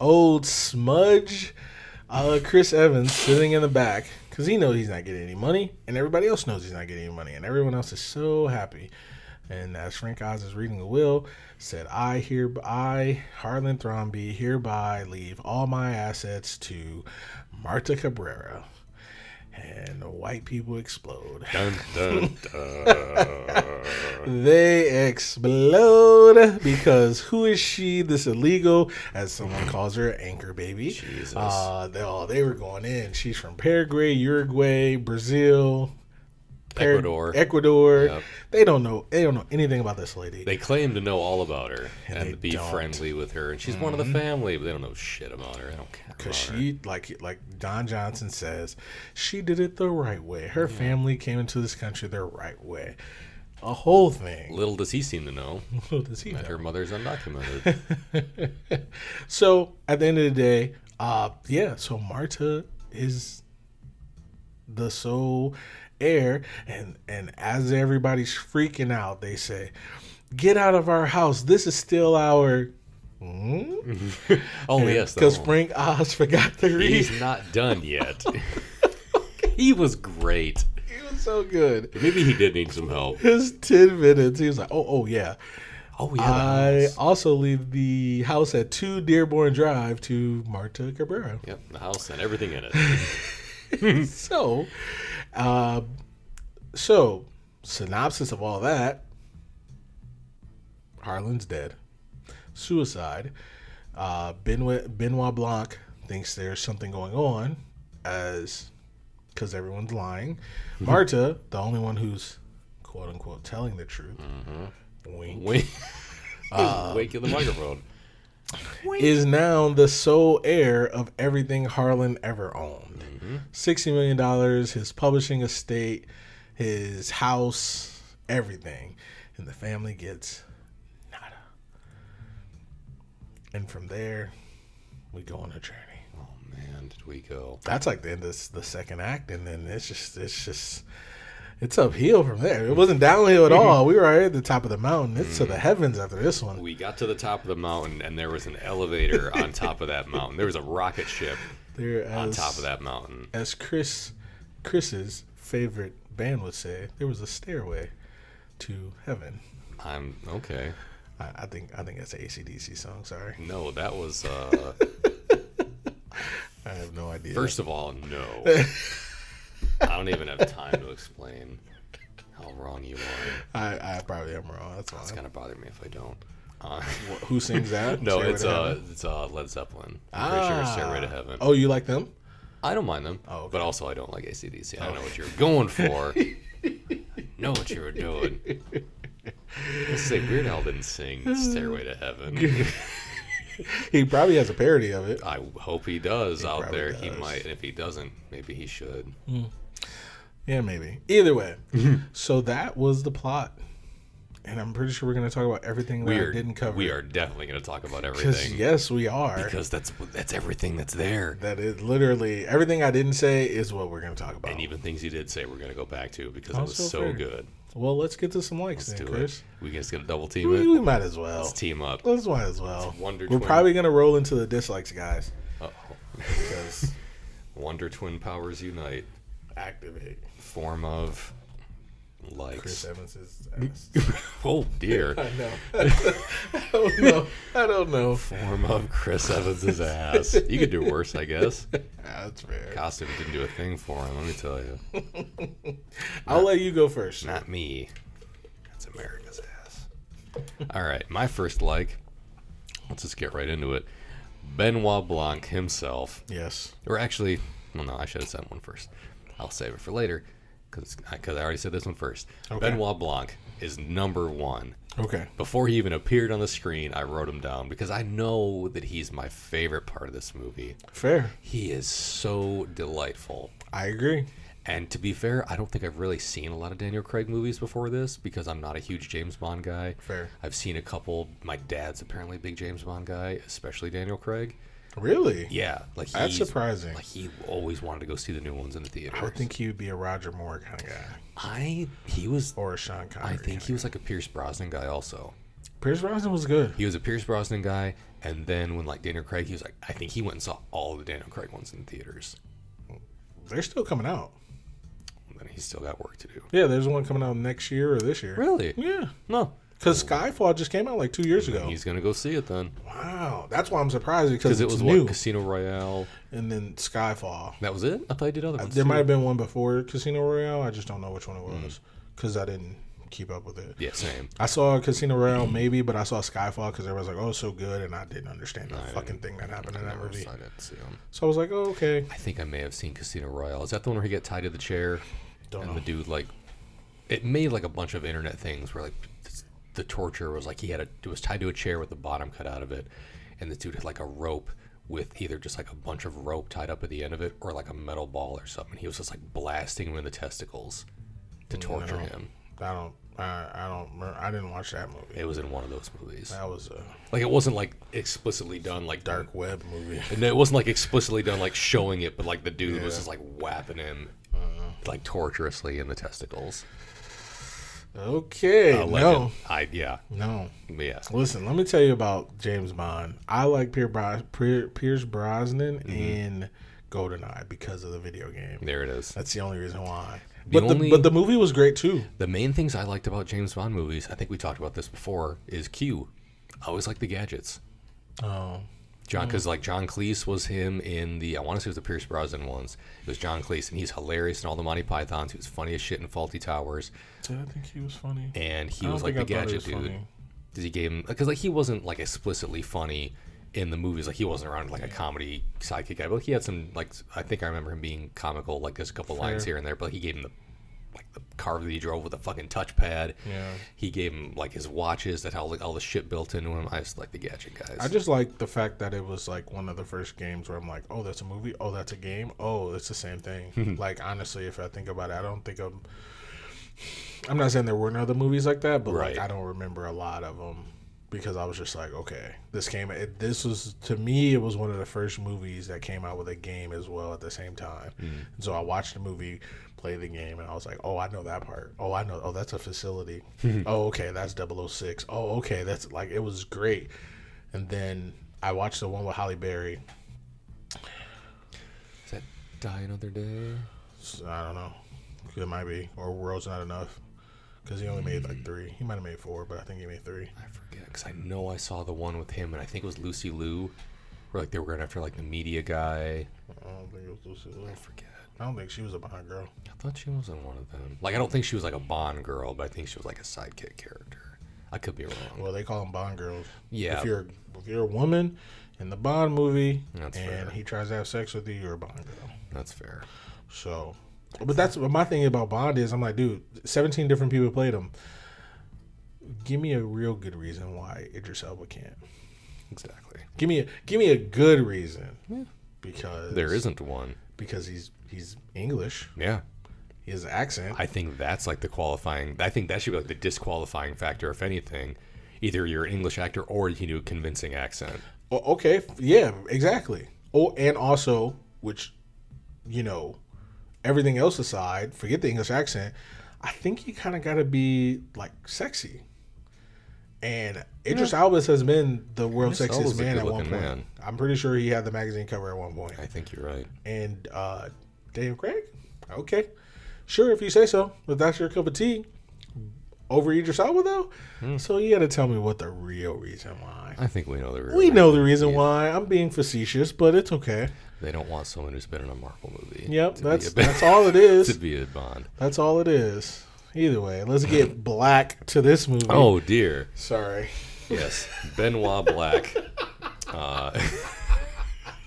Old smudge, uh, Chris Evans sitting in the back because he knows he's not getting any money, and everybody else knows he's not getting any money, and everyone else is so happy. And as Frank Oz is reading the will, said, "I here, I Harlan Thrombey hereby leave all my assets to Marta Cabrera." And the white people explode. explode. Dun, dun, dun. They explode because who is she? This illegal, as someone calls her, anchor baby. Jesus. Uh, they, oh, they were going in. She's from Paraguay, Uruguay, Brazil, Par- Ecuador. Ecuador. Yep. They don't know. They don't know anything about this lady. They claim to know all about her And and, be don't. Mm-hmm. friendly with her, and she's one of the family, but they don't know shit about her. I don't care. Because about her. she, like like Don Johnson says, she did it the right way. Her family came into this country the right way. A whole thing. Little does he seem to know Little does he that know. her mother's undocumented. So at the end of the day, uh, yeah. So Marta is the sole heir, and and as everybody's freaking out, they say, "Get out of our house! This is still our." oh yes, because. Frank Oz forgot to read. he's not done yet. he was great. He was so good. Maybe he did need some help. His ten minutes, he was like, "Oh, oh yeah." Oh yeah, I also leave the house at two Dearborn Drive to Marta Cabrera. Yep, the house and everything in it. so, uh, so synopsis of all that: Harlan's dead, suicide. Uh, Benoit, Benoit Blanc thinks there's something going on, as because everyone's lying. Marta, the only one who's quote unquote telling the truth, wink, Wait, Uh, wake in the microphone. is now the sole heir of everything Harlan ever owned. $60 million, his publishing estate, his house, everything. And the family gets nada. And from there, we go on a journey. Oh man, did we go? That's like the end of the second act, and then it's just, it's just, it's uphill from there. It wasn't downhill at mm-hmm. all. We were right at the top of the mountain. It's to the mm-hmm. heavens after this one. We got to the top of the mountain, and there was an elevator on top of that mountain. There was a rocket ship There on as- top of that mountain. as Chris Chris's favorite band would say, there was a stairway to heaven. I'm okay. I, I think I think that's an ACDC song. Sorry, No, that was uh, I have no idea. first of all, no. I don't even have time to explain how wrong you are. I, I probably am wrong. That's It's gonna bother me if I don't. Uh, Who sings that? no, Stairway it's to uh, Heaven? it's uh, Led Zeppelin. I'm pretty sure it's Stairway to Heaven. Oh, you like them? I don't mind them, Oh, okay. but also I don't like ACDC. I don't know what you're going for. I know what you were doing. Let's say Weird Al didn't sing Stairway to Heaven. He probably has a parody of it. I hope he does out probably there. He does. might. And if he doesn't, maybe he should. Yeah, maybe. Either way, so that was the plot, and I'm pretty sure we're going to talk about everything that We I didn't cover. we are definitely going to talk about everything. yes, we are. Because that's that's everything that's there. that is literally everything I didn't say is what we're going to talk about. And even things he did say, we're going to go back to because it was so fair. good. Well, let's get to some likes Let's then, Chris. it. We just gonna double team We, it. we might as well. Let's team up. Let's might as well. Wonder We're Twin. probably gonna roll into the dislikes, guys, Uh-oh. because Wonder Twin powers unite. activate. Form of Chris likes. Evans is. ass. Oh dear. I know. I don't know. I don't know. Form of Chris Evans's ass. You could do worse, I guess. That's fair. Costume didn't do a thing for him. Let me tell you. I'll let you go first. Not me. That's America's ass. All right, my first like. Let's just get right into it. Benoit Blanc himself, Yes. or actually, well, no, I should have said one first. I'll save it for later because I already said this one first. Okay. Benoit Blanc is number one. Okay. Before he even appeared on the screen, I wrote him down because I know that he's my favorite part of this movie. Fair. He is so delightful. I agree. And to be fair, I don't think I've really seen a lot of Daniel Craig movies before this because I'm not a huge James Bond guy. Fair. I've seen a couple. My dad's apparently a big James Bond guy, especially Daniel Craig. Really? Yeah, like That's surprising. Like he always wanted to go see the new ones in the theater. I would think he would be a Roger Moore kind of guy, I he was. or a Sean Connery. I think he was like a Pierce Brosnan guy also. Pierce Brosnan was good. He was a Pierce Brosnan guy, and then when like Daniel Craig, he was like, I think he went and saw all the Daniel Craig ones in theaters. They're still coming out. And then he's still got work to do. Yeah, there's one coming out next year or this year. Really? Yeah. No. Because Skyfall just came out like two years ago. He's gonna go see it then Wow, that's why I'm surprised because it was new. what Casino Royale. and then Skyfall. That was it. I thought he did other ones. There too. might have been one before Casino Royale. I just don't know which one it Mm. was because I didn't keep up with it. Yeah, same. I saw Casino Royale maybe, but I saw Skyfall because everyone's like, "Oh, so good," and I didn't understand the I fucking thing that happened in that movie. I didn't see him. So I was like, "Oh, okay." I think I may have seen Casino Royale. Is that the one where he get tied to the chair? Don't and know. the dude like, it made like a bunch of internet things where like the torture was like he had a it was tied to a chair with the bottom cut out of it, and the dude had like a rope with either just like a bunch of rope tied up at the end of it or like a metal ball or something. He was just like blasting him in the testicles to torture No. him. I don't. I, I don't. remember- I didn't watch that movie. It was in one of those movies. That was a Like it wasn't like explicitly done like dark web movie. And it wasn't like explicitly done like showing it, but like the dude was Yeah. Uh-huh. just like whapping him like torturously in the testicles. Okay, Uh, no. I yeah. no. Yeah. Listen, let me tell you about James Bond. I like Pier Bros- Pierce Brosnan Mm-hmm. in GoldenEye because of the video game. There it is. That's the only reason why. The But only- the but the movie was great too. The main things I liked about James Bond movies, I think we talked about this before, is Q. I always like the gadgets. Oh, John, mm. because like John Cleese was him in the I want to say it was the Pierce Brosnan ones. It was John Cleese, and he's hilarious in all the Monty Pythons. He was funny as shit in Fawlty Towers, did I think he was funny? and he was like the I gadget dude. funny. Because he gave him because like he wasn't like explicitly funny in the movies. Like he wasn't around like a comedy sidekick guy, but he had some like I think I remember him being comical. Like there's a couple lines here and there, but he gave him the like the car that he drove with a fucking touchpad. Yeah. He gave him like his watches that had all, the- all the shit built into him. I just like the gadget guys. I just like the fact that it was like one of the first games where I'm like, oh, that's a movie. Oh, that's a game. Oh, it's the same thing. like honestly, if I think about it, I don't think I'm. I'm not saying there weren't other movies like that, but Right. like I don't remember a lot of them because I was just like, okay, this came. It, this was to me, it was one of the first movies that came out with a game as well at the same time. And so I watched the movie, play the game, and I was like, oh, I know that part. Oh, I know. Oh, that's a facility. oh, okay, that's 006. Oh, okay, that's like it was great. And then I watched the one with Halle Berry. Is that Die Another Day? So, I don't know. It might be, or World's Not Enough, because he only made like hmm. three. He might have made four, but I think he made three. I forget because I know I saw the one with him, and I think it was Lucy Liu, where like they were going after like the media guy. I don't think it was Lucy Liu. I forget. I don't think she was a Bond girl. I thought she wasn't one of them. Like I don't think she was like a Bond girl, but I think she was like a sidekick character. I could be wrong. Well, they call them Bond girls. Yeah. If you're if you're a woman in the Bond movie That's and fair. he tries to have sex with you, you're a Bond girl. That's fair. So, but that's but my thing about Bond is I'm like, dude, 17 different people played him. Give me a real good reason why Idris Elba can't. Exactly. Give me a give me a good reason. Yeah. Because There isn't one. because he's he's English. Yeah. He has an accent. I think that's like the qualifying. I think that should be like the disqualifying factor, if anything. Either you're an English actor or you can do a convincing accent. Okay, yeah, exactly. Oh, and also, which, you know, everything else aside, forget the English accent. I think you kind of got to be like sexy. And Idris Elba has been the world's sexiest man at one point. man. I'm pretty sure he had the magazine cover at one point. I think you're right. And uh, Daniel Craig, okay, sure if you say so. If that's your cup of tea, over Idris Elba though. Hmm. So you got to tell me what the real reason why. I think we know the real We know the reason. reason why. I'm being facetious, but it's okay. They don't want someone who's been in a Marvel movie. Yep, that's a- that's all it to be a Bond. That's all it is. Either way, let's get black to this movie. Oh dear. sorry. Yes, Benoit Black. Uh,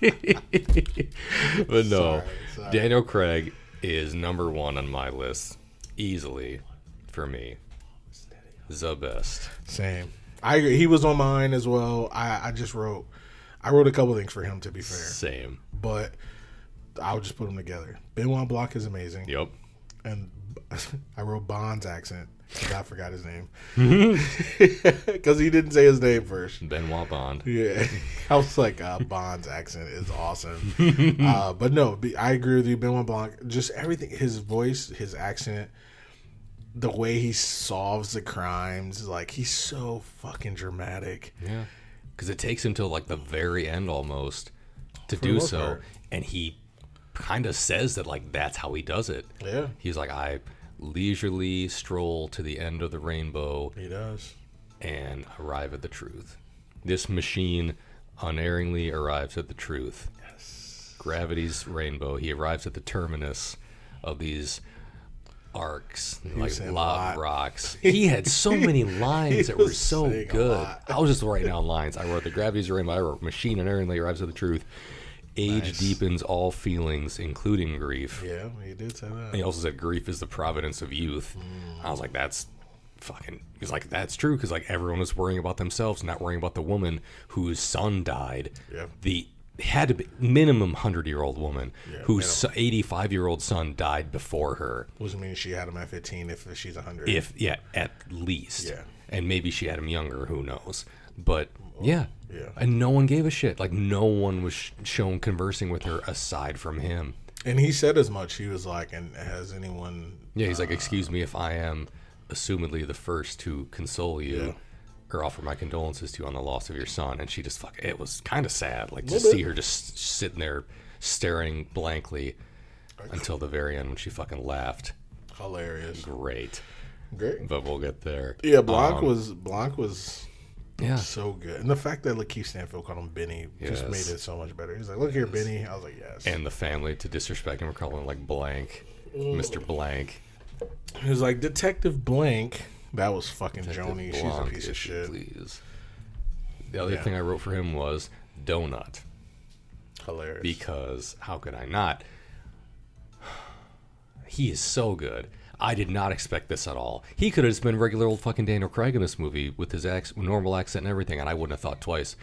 but no, Sorry, sorry. Daniel Craig is number one on my list, easily, for me. The best. Same. I agree. he was on mine as well. I I just wrote I wrote a couple things for him to be fair, Same. but I'll just put them together. Benoit Block is amazing, Yep. and I wrote Bond's accent. I forgot his name Mm-hmm. because he didn't say his name first. Benoit Bond. Yeah, I was like, uh, Bond's accent is awesome. uh, but no, be- I agree with you, Benoit Blanc. Just everything, his voice, his accent, the way he solves the crimes, like he's so fucking dramatic. Yeah. Because it takes him till like the very end almost to For do so, part. and he kind of says that like that's how he does it. Yeah, He's like, I leisurely stroll to the end of the rainbow he does. and arrive at the truth. This machine unerringly arrives at the truth. Yes. Gravity's rainbow. He arrives at the terminus of these arcs, like lava rocks. He had so many lines that were so good. I was just writing down lines. I wrote the gravity's rainbow. I wrote machine unerringly arrives at the truth. Age Nice. deepens all feelings, including grief. Yeah, he did say that. He also said grief is the providence of youth. Mm. I was like, that's fucking. He's like, that's true because like everyone was worrying about themselves, not worrying about the woman whose son died. Yeah. The had to be minimum hundred year old woman Yeah, whose eighty five year old son died before her. Which means she had him at 15 if she's 100. If yeah, at least. Yeah. And maybe she had him younger. Who knows? But yeah. Yeah. And no one gave a shit. Like no one was sh- shown conversing with her aside from him. And he said as much. He was like, and has anyone. Yeah, he's like, "Excuse me if I am, assumedly the first to console you, Yeah. or offer my condolences to you on the loss of your son." And she just fuck. It was kind of sad, like to see her just sitting there staring blankly until the very end when she fucking laughed. Hilarious. Great, Great. but we'll get there. Yeah, Blanc Um, was Blanc was Yeah, so good, and the fact that Lakeith Stanfield called him Benny just made it so much better. He's like, "Look here, Benny." I was like, "Yes." and the family to disrespect him, we're calling him like blank, mm. Mister Blank. he was like, "Detective Blank." That was fucking Detective Joni. She's a piece of shit. Please. The other Yeah. thing I wrote for him was donut. Hilarious. because how could I not? He is so good. I did not expect this at all. He could have just been regular old fucking Daniel Craig in this movie with his ac- normal accent and everything, and I wouldn't have thought twice.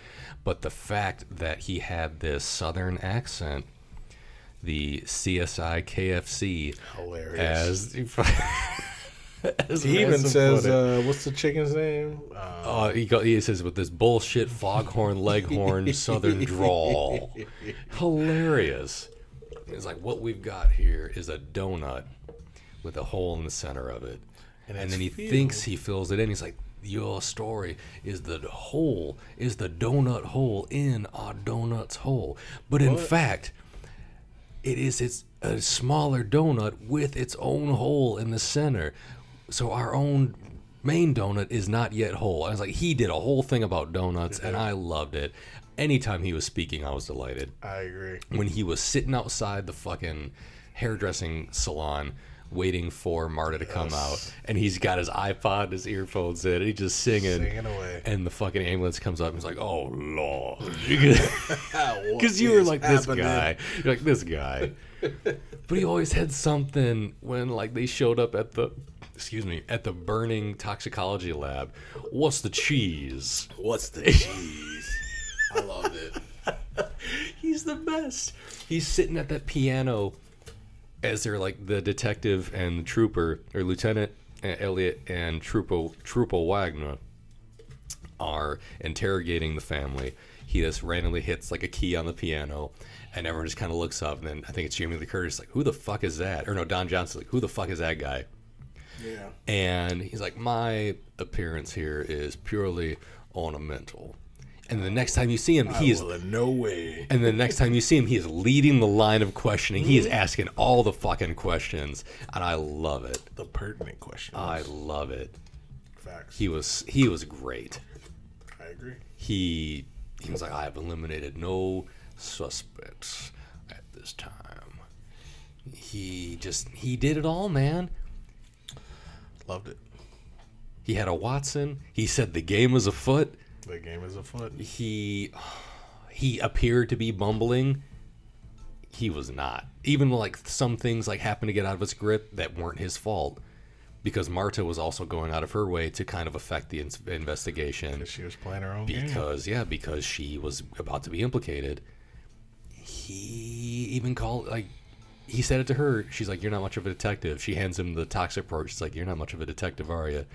But the fact that he had this southern accent, the CSI KFC, Hilarious. as, as he even says, uh, "What's the chicken's name?" Uh, Uh, he, go, he says with this bullshit foghorn leghorn southern drawl. Hilarious. It's like what we've got here is a donut with a hole in the center of it. And And, then he filled. thinks he fills it in. He's like, Your story is the hole, is the donut hole in our donut's hole. But in What? fact, it is it's a smaller donut with its own hole in the center. So our own main donut is not yet whole. I was like, he did a whole thing about donuts, and I loved it. Anytime he was speaking, I was delighted. I agree. When he was sitting outside the fucking hairdressing salon waiting for Marta to come out, and he's got his iPod, his earphones in, and he's just singing. Singing away. And the fucking ambulance comes up and he's like, "Oh lord," because you were is like this happening? guy, you're like this guy. but he always had something when like they showed up at the, excuse me, at the burning toxicology lab. What's the cheese? What's the cheese? I loved it. He's the best. He's sitting at that piano as they're like the detective and the trooper or Lieutenant uh, Elliot and Trooper Trooper Wagner are interrogating the family. He just randomly hits like a key on the piano, and everyone just kind of looks up. And then I think it's Jamie Lee Curtis like, "Who the fuck is that?" Or no, Don Johnson like, "Who the fuck is that guy?" Yeah. and he's like, "My appearance here is purely ornamental." And the next time you see him, he is well, in no way. and the next time you see him, he is leading the line of questioning. He is hmm. asking all the fucking questions, and I love it. The pertinent question. I love it. Facts. He was he was great. I agree. He he was like, I have eliminated no suspects at this time. He just he did it all, man. Loved it. He had a Watson. He said the game was afoot. The game is afoot. he he appeared to be bumbling. He was not. Even like some things like happened to get out of his grip that weren't his fault because marta was also going out of her way to kind of affect the ins- investigation. She was playing her own game. because yeah because she was about to be implicated. He even called like he said it to her. She's like you're not much of a detective. She hands him the toxic report she's like you're not much of a detective are you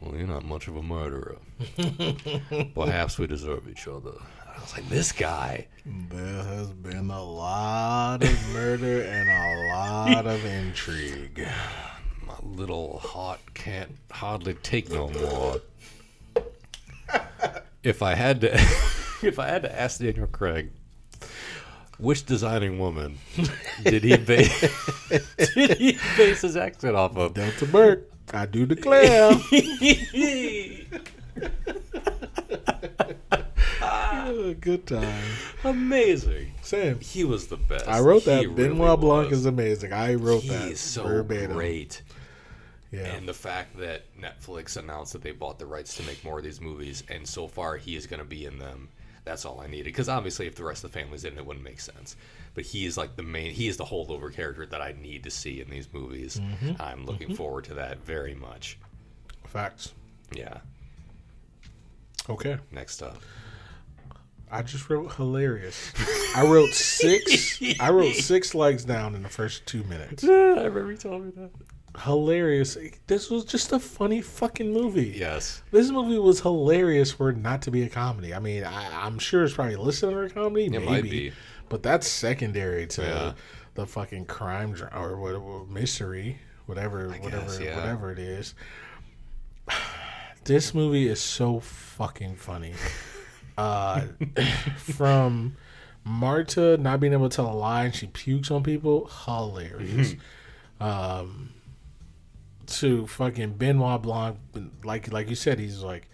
well you're not much of a murderer. Perhaps we deserve each other. I was like this guy. There has been a lot of murder and a lot of intrigue. my little heart can't hardly take no more. If i had to if i had to ask daniel craig which designing woman did he base did he base his accent off of? Delta Burke, I do declare. Good time. Amazing. Sam, He was the best. I wrote He that. really Benoit Blanc was. is amazing. I wrote that He's so verbatim. great. Yeah. And the fact that Netflix announced that they bought the rights to make more of these movies, and so far he is going to be in them. That's all I needed. Because obviously, if the rest of the family's in it, it wouldn't make sense. But he is like the main. He is the holdover character that I need to see in these movies. Mm-hmm. I'm looking forward to that very much. Facts. Yeah. Okay. Next up. I just wrote hilarious. I wrote six. I wrote six likes down in the first two minutes. I remember you told me that. Hilarious. This was just a funny fucking movie. Yes. This movie was hilarious for it not to be a comedy. I mean, I, I'm sure it's probably listed under a comedy, It maybe, might be. But that's secondary to Yeah. the fucking crime dra- or whatever mystery, whatever, whatever, guess, yeah. whatever it is. This movie is so fucking funny. Uh, from Marta not being able to tell a lie and she pukes on people, hilarious. um, to fucking Benoit Blanc, like like you said, he's like,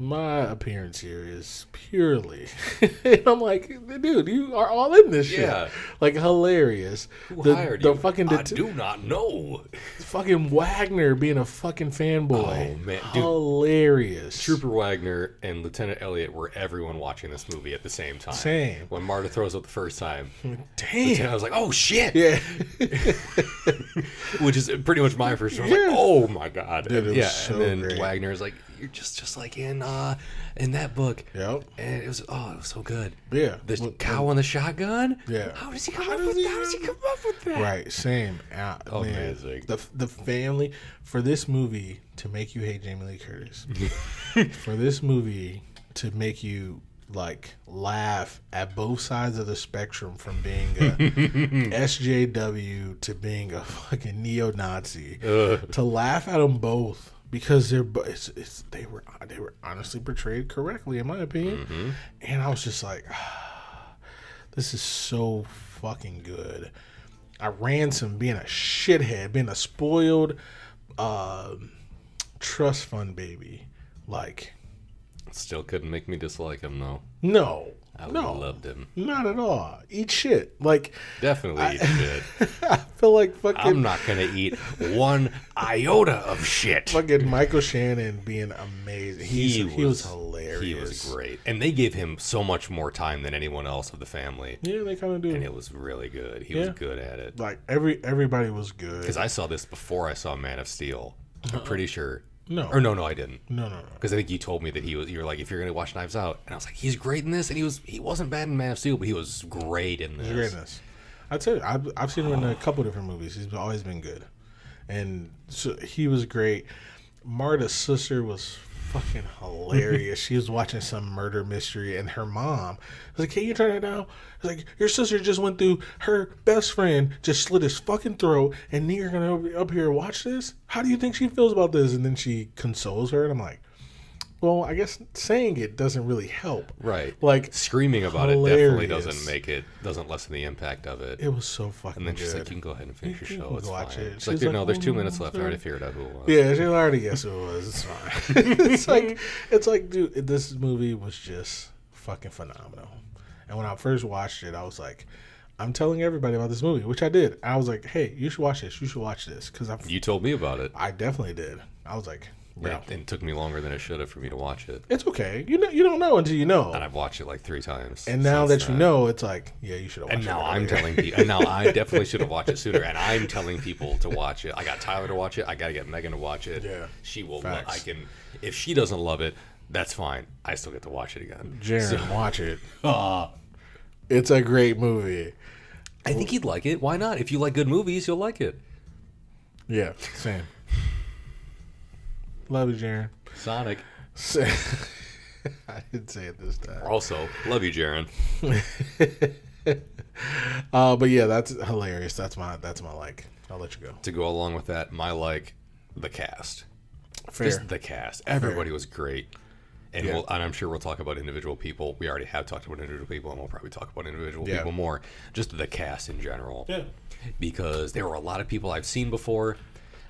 my appearance here is purely, and I'm like, dude, you are all in this shit, Yeah. like hilarious. Who the hired the you? fucking I do not know. fucking Wagner being a fucking fanboy, Oh, man, dude. hilarious. Trooper Wagner and Lieutenant Elliot were everyone watching this movie at the same time. Same. When Marta throws up the first time, Damn. I was like, "Oh shit!" Yeah. Which is pretty much my first. one. I was Yeah. like, "Oh my god!" Dude, it was yeah, so and then great. Wagner's like, "You're just just like in uh in that book." yep. And it was oh, it was so good. Yeah. The Well, cow on the shotgun. Yeah. How does he come How up with? he How does he come up with that? Right, same. Uh, man, Amazing. The the family for this movie to make you hate Jamie Lee Curtis. for this movie to make you like laugh at both sides of the spectrum from being a SJW to being a fucking neo-Nazi. Ugh. To laugh at them both because they're it's, it's, they were they were honestly portrayed correctly in my opinion. And I was just like this is so fucking good. I ransom being a shithead, being a spoiled um trust fund baby. Like, Still couldn't make me dislike him though. no, I no, loved him. not at all. Eat shit. Like, Definitely eat shit. I feel like fucking I'm not gonna eat one iota of shit. fucking Michael Shannon being amazing. He's, he, was, hilarious. He was great, and they gave him so much more time than anyone else of the family, Yeah, they kind of do. and it was really good. He was good at it. like every everybody was good. Because I saw this before I saw Man of Steel. I'm uh-huh. pretty sure. No. Or no, no, I didn't. no, no, no. Because I think you told me that he was. You were like, if you're gonna watch Knives Out, and I was like, he's great in this, and he was. He wasn't bad in Man of Steel, but he was great in this. I tell you, I've, I've seen him in a couple different movies. He's always been good, and so he was great. Marta's sister was fucking hilarious. she was watching some murder mystery, and her mom was like, "Can you turn it down?" It's like your sister just went through. Her best friend just slit his fucking throat, and you're gonna be up here watch this. How do you think she feels about this? And then she consoles her, and I'm like, "Well, I guess saying it doesn't really help." Right. Like Screaming about it definitely doesn't make it. Doesn't lessen the impact of it. it was so fucking and then she's good. like, you can go ahead and finish your show. It's watch fine. it. It's like, She's dude, like, no, there's "Oh, two mm, minutes left. I already mm. figured out who it was. Yeah, she already guessed who it was. It's fine. it's like it's like, dude, this movie was just fucking phenomenal. And when I first watched it, I was like, I'm telling everybody about this movie, which I did. I was like, hey, you should watch this. You should watch this because I, You told me about it. I definitely did. I was like, yeah, It, it took me longer than it should have for me to watch it. it's okay. You know, you don't know until you know. And I've watched it like three times. And now that you know, it's like, yeah, you should have watched And it. now I'm telling people. And now I definitely should have watched it sooner. And I'm telling people to watch it. I got Tyler to watch it. I got to get Megan to watch it. Yeah. She will. Lo-. I can. If she doesn't love it, that's fine. I still get to watch it again. Jaron, watch it. Ah. It's a great movie. I think he'd like it. Why not? If you like good movies, you'll like it. Yeah, same. Love you, Jaron. Sonic. I didn't say it this time. Also, love you, Jaron. Uh, but yeah, that's hilarious. That's my that's my like. I'll let you go. To go along with that, my like, the cast. Fair. Just the cast. Everybody was great. And, Yeah. we'll, and I'm sure we'll talk about individual people. We already have talked about individual people, and we'll probably talk about individual Yeah. people more. Just the cast in general. Yeah. Because there were a lot of people I've seen before,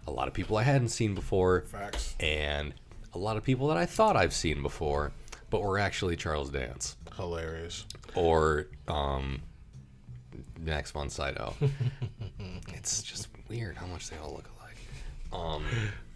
a lot of people I hadn't seen before, Facts. and a lot of people that I thought I've seen before, but were actually Charles Dance Hilarious. or um, Max von Sydow. it's just weird how much they all look alike. Um,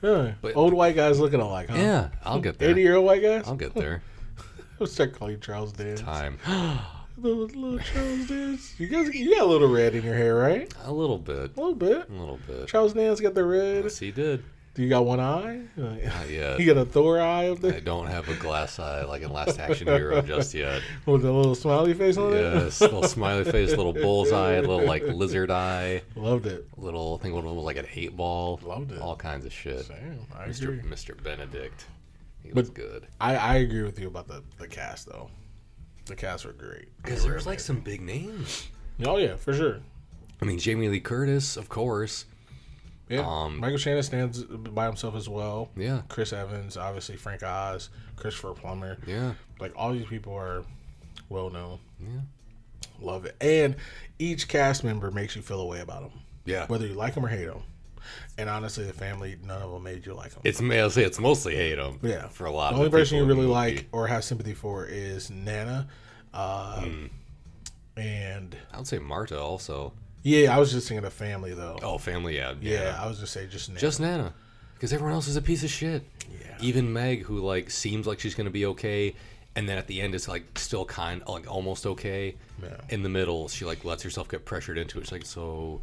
Yeah. But- Old white guys looking alike, huh? yeah, I'll get there. 80 year old white guys? I'll get there. I'll start calling you Charles Dance. Time. Little, little Charles Dance. You guys, you got a little red in your hair, right? A little bit. A little bit. A little bit. Charles Dance got the red. Yes, he did. Do you got one eye? Not yet. You got a Thor eye up there? I don't have a glass eye like in Last Action Hero just yet. with a little smiley face on it. Yes, a little smiley face, little bullseye, little like lizard eye, Loved it. little I think one was like an eight ball. Loved it. All kinds of shit. Damn, I Mr. agree. Mr. Benedict. He But- was good. I, I agree with you about the, the cast though. The cast were great. Because there was like some big names. Oh yeah, for sure. I mean, Jamie Lee Curtis, of course. Yeah. Um, Michael Shannon stands by himself as well. Yeah, Chris Evans, obviously Frank Oz, Christopher Plummer. yeah, Like all these people are well known. yeah, Love it. And each cast member makes you feel a way about them, yeah. whether you like them or hate them. And honestly, the family, none of them made you like them. It's I'll say it's mostly hate them. Yeah. for a lot. the of only the person you really like or have sympathy for is Nana. Uh, Hmm. And I would say Marta also. yeah, I was just thinking of family though. Oh, family, yeah, yeah, I was just say just Nana. just Nana, because everyone else is a piece of shit. yeah. Even Meg, who like seems like she's gonna be okay, and then at the end it's like still kind, like almost okay. Yeah. In the middle, she like lets herself get pressured into it. She's like, "So,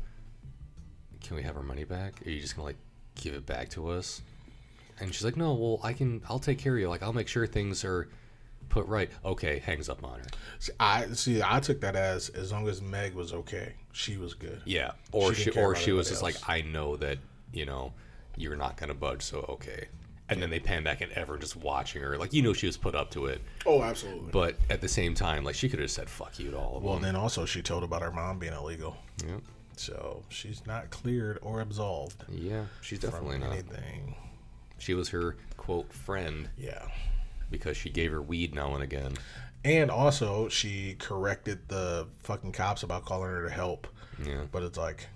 can we have our money back? Are you just gonna like give it back to us?" And she's like, "No, well, I can. I'll take care of you. Like, I'll make sure things are put right." Okay, hangs up on her. See, I see. I took that as as long as Meg was okay, she was good. Yeah, or She she, or she was just else. like, "I know that you know you're not gonna budge, so okay." And then they pan back and Ever just watching her, like you know she was put up to it, Oh, absolutely. but at the same time, like she could have said "fuck you" to all of well, them. then also she told about her mom being illegal, Yeah, so she's not cleared or absolved yeah, she's definitely from not. anything. She was her quote friend Yeah. because she gave her weed now and again. And also, she corrected the fucking cops about calling her to help. Yeah, But it's like,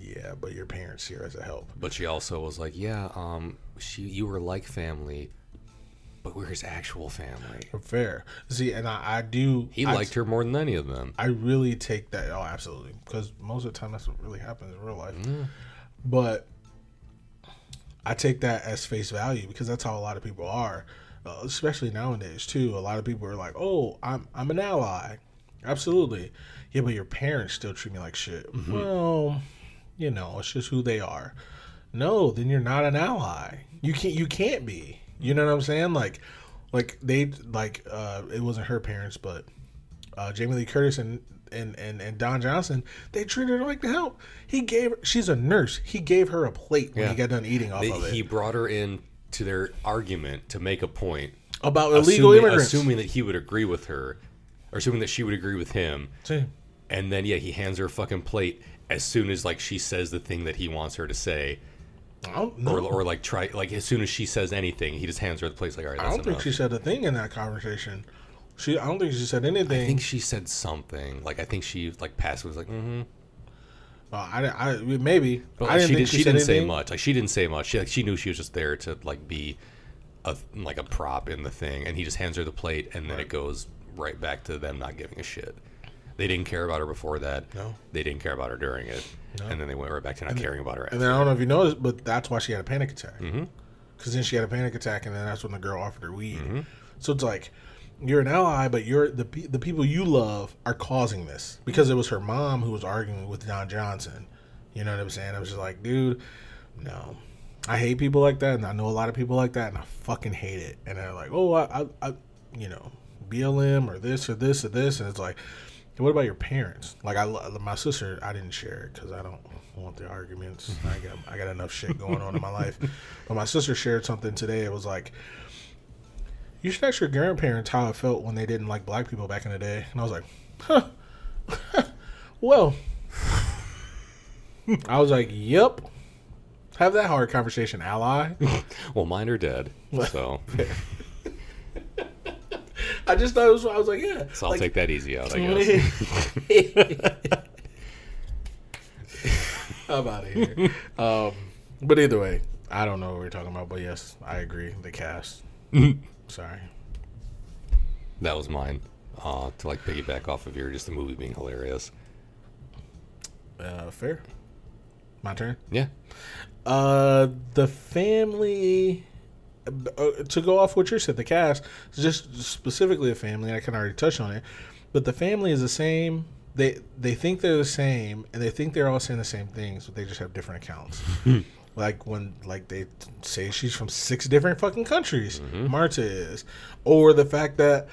yeah, but your parents here as a help. but she also was like, "Yeah, um, she you were like family, but we're his actual family." Fair. See, and I, I do. He I, liked her more than any of them. I really take that. Oh, absolutely. Because most of the time, that's what really happens in real life. But I take that as face value because that's how a lot of people are, uh, especially nowadays too. A lot of people are like, "Oh, I'm I'm an ally." Absolutely. Yeah, but your parents still treat me like shit. Mm-hmm. Well, you know, it's just who they are. No, then you're not an ally. You can't you can't be. You know what I'm saying? Like like they like uh it wasn't her parents, but uh Jamie Lee Curtis and and, and, and Don Johnson, they treated her like the help. He gave she's a nurse. He gave her a plate when Yeah. he got done eating off They- of it. he brought her in to their argument to make a point, About illegal assuming, immigrants. assuming that he would agree with her, or assuming that she would agree with him. See, And then yeah, he hands her a fucking plate as soon as like she says the thing that he wants her to say, I don't know. Or, or like try like as soon as she says anything, he just hands her the plate. Like, all right, I don't enough. think she said a thing in that conversation. She, I don't think she said anything. I think she said something. Like I think she like passed was like, mm-hmm. Uh, I, I, maybe. But I didn't she, think did, she, she didn't say much. Like she didn't say much. She like she knew she was just there to like be a like a prop in the thing, and he just hands her the plate, and then it goes right back to them not giving a shit. They didn't care about her before that. No. They didn't care about her during it, and then they went right back to not caring about her. And then I don't know if you noticed, but that's why she had a panic attack. Mm-hmm. Because then she had a panic attack, and then that's when the girl offered her weed. So it's like you're an ally, but you're the the people you love are causing this because it was her mom who was arguing with Don Johnson. You know what I'm saying? I was just like, dude, no. I hate people like that, and I know a lot of people like that, and I fucking hate it. And they're like, oh, I, I, I you know, BLM or this or this or this, and it's like, what about your parents? Like, I, my sister, I didn't share it because I don't want the arguments. I got, I got enough shit going on in my life. But my sister shared something today. It was like, you should ask your grandparents how it felt when they didn't like black people back in the day. And I was like, huh. well, I was like, yep. Have that hard conversation, ally. Well, mine are dead, so I just thought it was. I was like, yeah. so I'll like, take that easy out. I guess. I'm out of here. um, but either way, I don't know what we're talking about, but yes, I agree. The cast. Sorry. That was mine. Uh, to like piggyback off of your just the movie being hilarious. Uh, fair. My turn. Yeah. Uh, the family. Uh, to go off what you said, the cast, just specifically the family. I can already touch on it, but the family is the same. They they think they're the same, and they think they're all saying the same things, but they just have different accounts. like when like they say she's from six different fucking countries. Marta is, or the fact that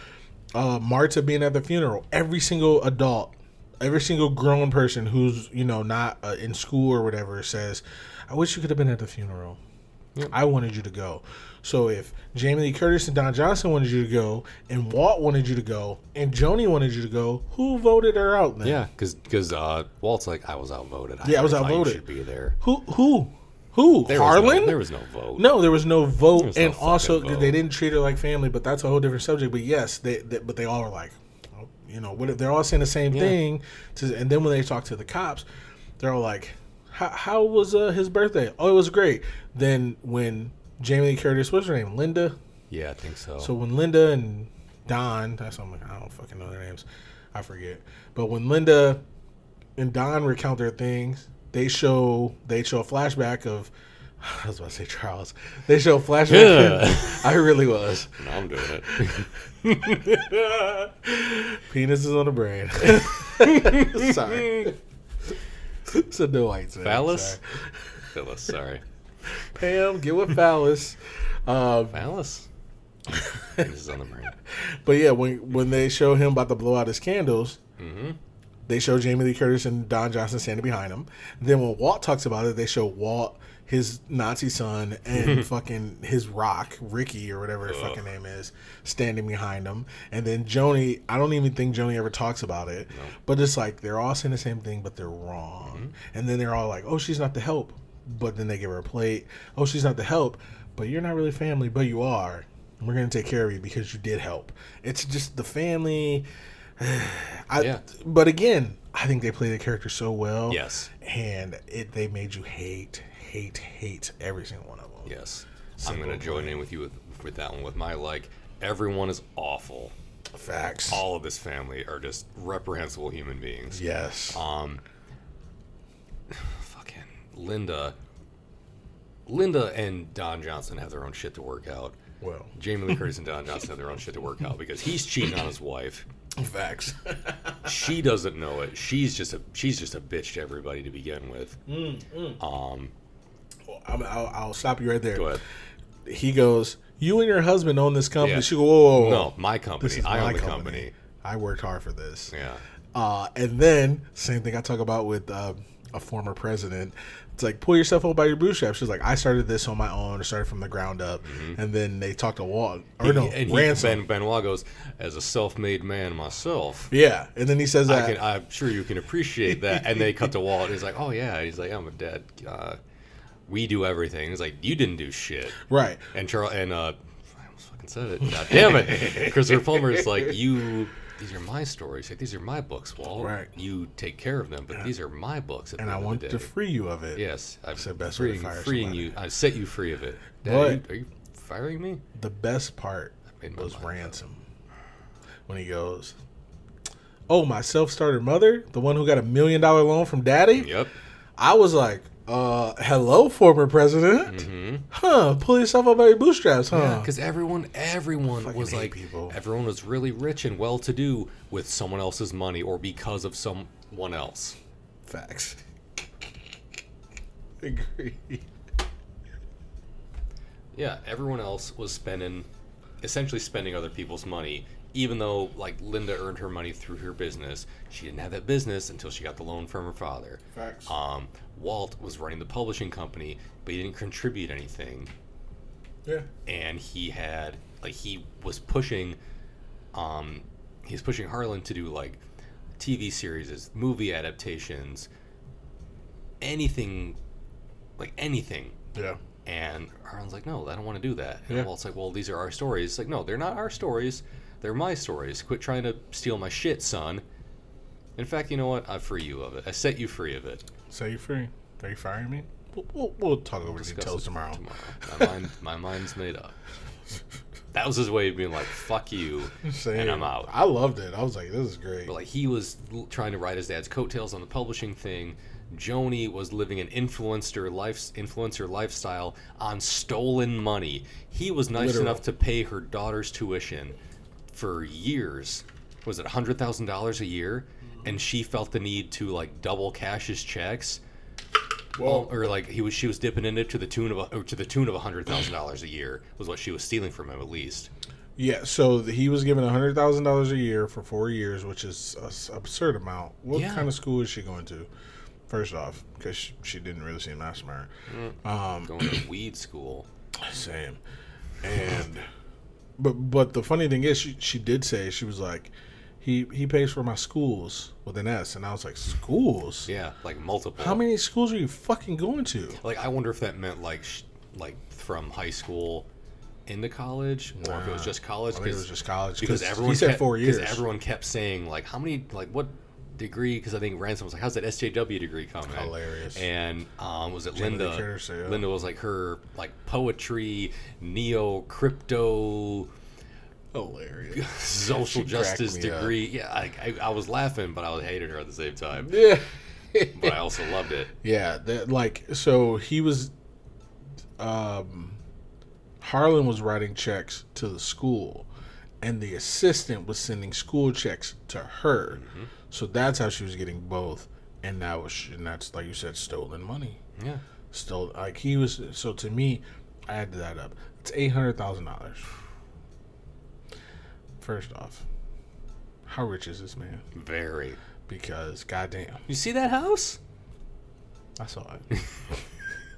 uh, Marta being at the funeral, every single adult, every single grown person who's you know not uh, in school or whatever says, "I wish you could have been at the funeral. I wanted you to go." So if Jamie Lee Curtis and Don Johnson wanted you to go, and Walt wanted you to go, and Joni wanted you to go, who voted her out then? Yeah, because uh, Walt's like, I was outvoted. Yeah, I was outvoted. Should be there. Who? Who? Who? There was Harlan? no, there was no vote. No, there was no vote, was no and also vote. they didn't treat her like family. But that's a whole different subject. But yes, they, they but they all were like, oh, you know, what they're all saying the same Yeah. thing. To, and then when they talk to the cops, they're all like, how, how was uh, his birthday? Oh, it was great. Then when Jamie Lee Curtis, what's her name, Linda? Yeah, I think so. So when Linda and Don, that's what I'm like, I don't fucking know their names, I forget. But when Linda and Don recount their things, they show they show a flashback of. I was about to say Charles. They show a flashback. Yeah. I really was. now I'm doing it. Penis is on the brain. Sorry. It's a no white. Phallus? Phyllis, sorry. Pam, get with Phallus. Um, Phallus? is on the brain. But yeah, when when they show him about to blow out his candles, Mm-hmm. they show Jamie Lee Curtis and Don Johnson standing behind him. Then when Walt talks about it, they show Walt, his Nazi son, and fucking his rock, Ricky or whatever his fucking name is, standing behind him. And then Joni, I don't even think Joni ever talks about it, but it's like they're all saying the same thing, but they're wrong. And then they're all like, "Oh, she's not the help," but then they give her a plate. "Oh, she's not the help, but you're not really family, but you are." And We're gonna take care of you because you did help. It's just the family. I, Yeah. But again, I think they play the character so well. Yes. And it they made you hate, hate, hate every single one of them. Yes. I'm going to join in with you with, with that one with my like, everyone is awful. Facts. All of this family are just reprehensible human beings. yes. Um, Linda. Linda and Don Johnson have their own shit to work out. well, Jamie Lee Curtis and Don Johnson have their own shit to work out because he's cheating on his wife. facts. She doesn't know it. She's just a she's just a bitch to everybody to begin with. Mm, Um, I'm, I'll, I'll stop you right there. go ahead. He goes, "You and your husband own this company." Yeah. She goes, "Whoa, whoa, whoa. No, my company. I my own the company. company. I worked hard for this." Yeah. Uh, and then same thing I talk about with uh, a former president. It's like pull yourself up by your bootstraps. She's like, I started this on my own. I started from the ground up. And then they talk to Walt or no and he, ransom. ben, Benoit goes, as a self-made man myself. yeah, and then he says I that. can, I'm sure you can appreciate that. And they cut to Walt. And he's like, "Oh yeah." He's like, "I'm a dad. Uh, we do everything." He's like, "You didn't do shit." right. And Charles and uh, I almost fucking said it. God damn it! Christopher is like, "You. These are my stories. Like, these are my books, Walt. Right. You take care of them, but these are my books." And I want to free you of it. Yes, I'm the best way to freeing, fire freeing you. I set you free of it. Dad, But- are, you, are you firing me? The best part was mind up. ransom when he goes, "Oh, my self-started mother, the one who got a million dollar loan from daddy." Yep. I was like, uh, hello, former president. Huh? Pull yourself up by your bootstraps, huh? Because everyone, everyone was like, people. everyone was really rich and well-to-do with someone else's money or because of someone else. Facts. Agree. Yeah, everyone else was spending, essentially spending other people's money, even though like Linda earned her money through her business. She didn't have that business until she got the loan from her father. Facts. Um, Walt was running the publishing company, but he didn't contribute anything, Yeah. and he had like he was pushing, um, he's pushing Harlan to do like TV series, movie adaptations, anything, like anything Yeah. and Harlan's like, no, I don't want to do that. And Yeah. Walt's like, well, these are our stories. It's like, no, they're not our stories. They're my stories. Quit trying to steal my shit, son. In fact, you know what? I free you of it. I set you free of it. So you free? Are you firing me? we'll, we'll, we'll talk over Discuss details tomorrow. Tomorrow. My mind, my mind's made up. That was his way of being like, "Fuck you," Same. and I'm out. I loved it. I was like, this is great. But like he was trying to ride his dad's coattails on the publishing thing. Joni was living an influencer life influencer lifestyle on stolen money. He was nice Literal. enough to pay her daughter's tuition for years. Was it hundred thousand dollars a year? And she felt the need to like double cash his checks. well, or like he was she was dipping in it to the tune of a, or to the tune of hundred thousand dollars a year was what she was stealing from him at least. yeah. So he was given a hundred thousand dollars a year for four years, which is an absurd amount. What Yeah. kind of school is she going to? First off, because she, she didn't really seem that smart. Um, Going to weed school. Same. And but but the funny thing is she she did say she was like he he pays for my schools with an S and I was like schools? Yeah, like multiple. How many schools are you fucking going to? Like I wonder if that meant like sh- like from high school into college, or if it was just college. I think it was just college because 'cause everyone he said kept, four years. Because everyone kept saying like how many like what degree? Because I think Ransom was like, "How's that SJW degree coming?" Hilarious. And um, was it Jamie Linda? Curtis, yeah. Linda was like her like poetry, neo crypto. Hilarious. Social justice me up. degree. Yeah, I, I, I was laughing, but I was hating her at the same time. Yeah. But I also loved it. Yeah, that, like so he was um Harlan was writing checks to the school and the assistant was sending school checks to her. Mm-hmm. So that's how she was getting both and that was and that's like you said stolen money. Yeah. Still like he was so to me I added that up. It's $800,000. First off, how rich is this man? Very. Because goddamn, You see that house? I saw it.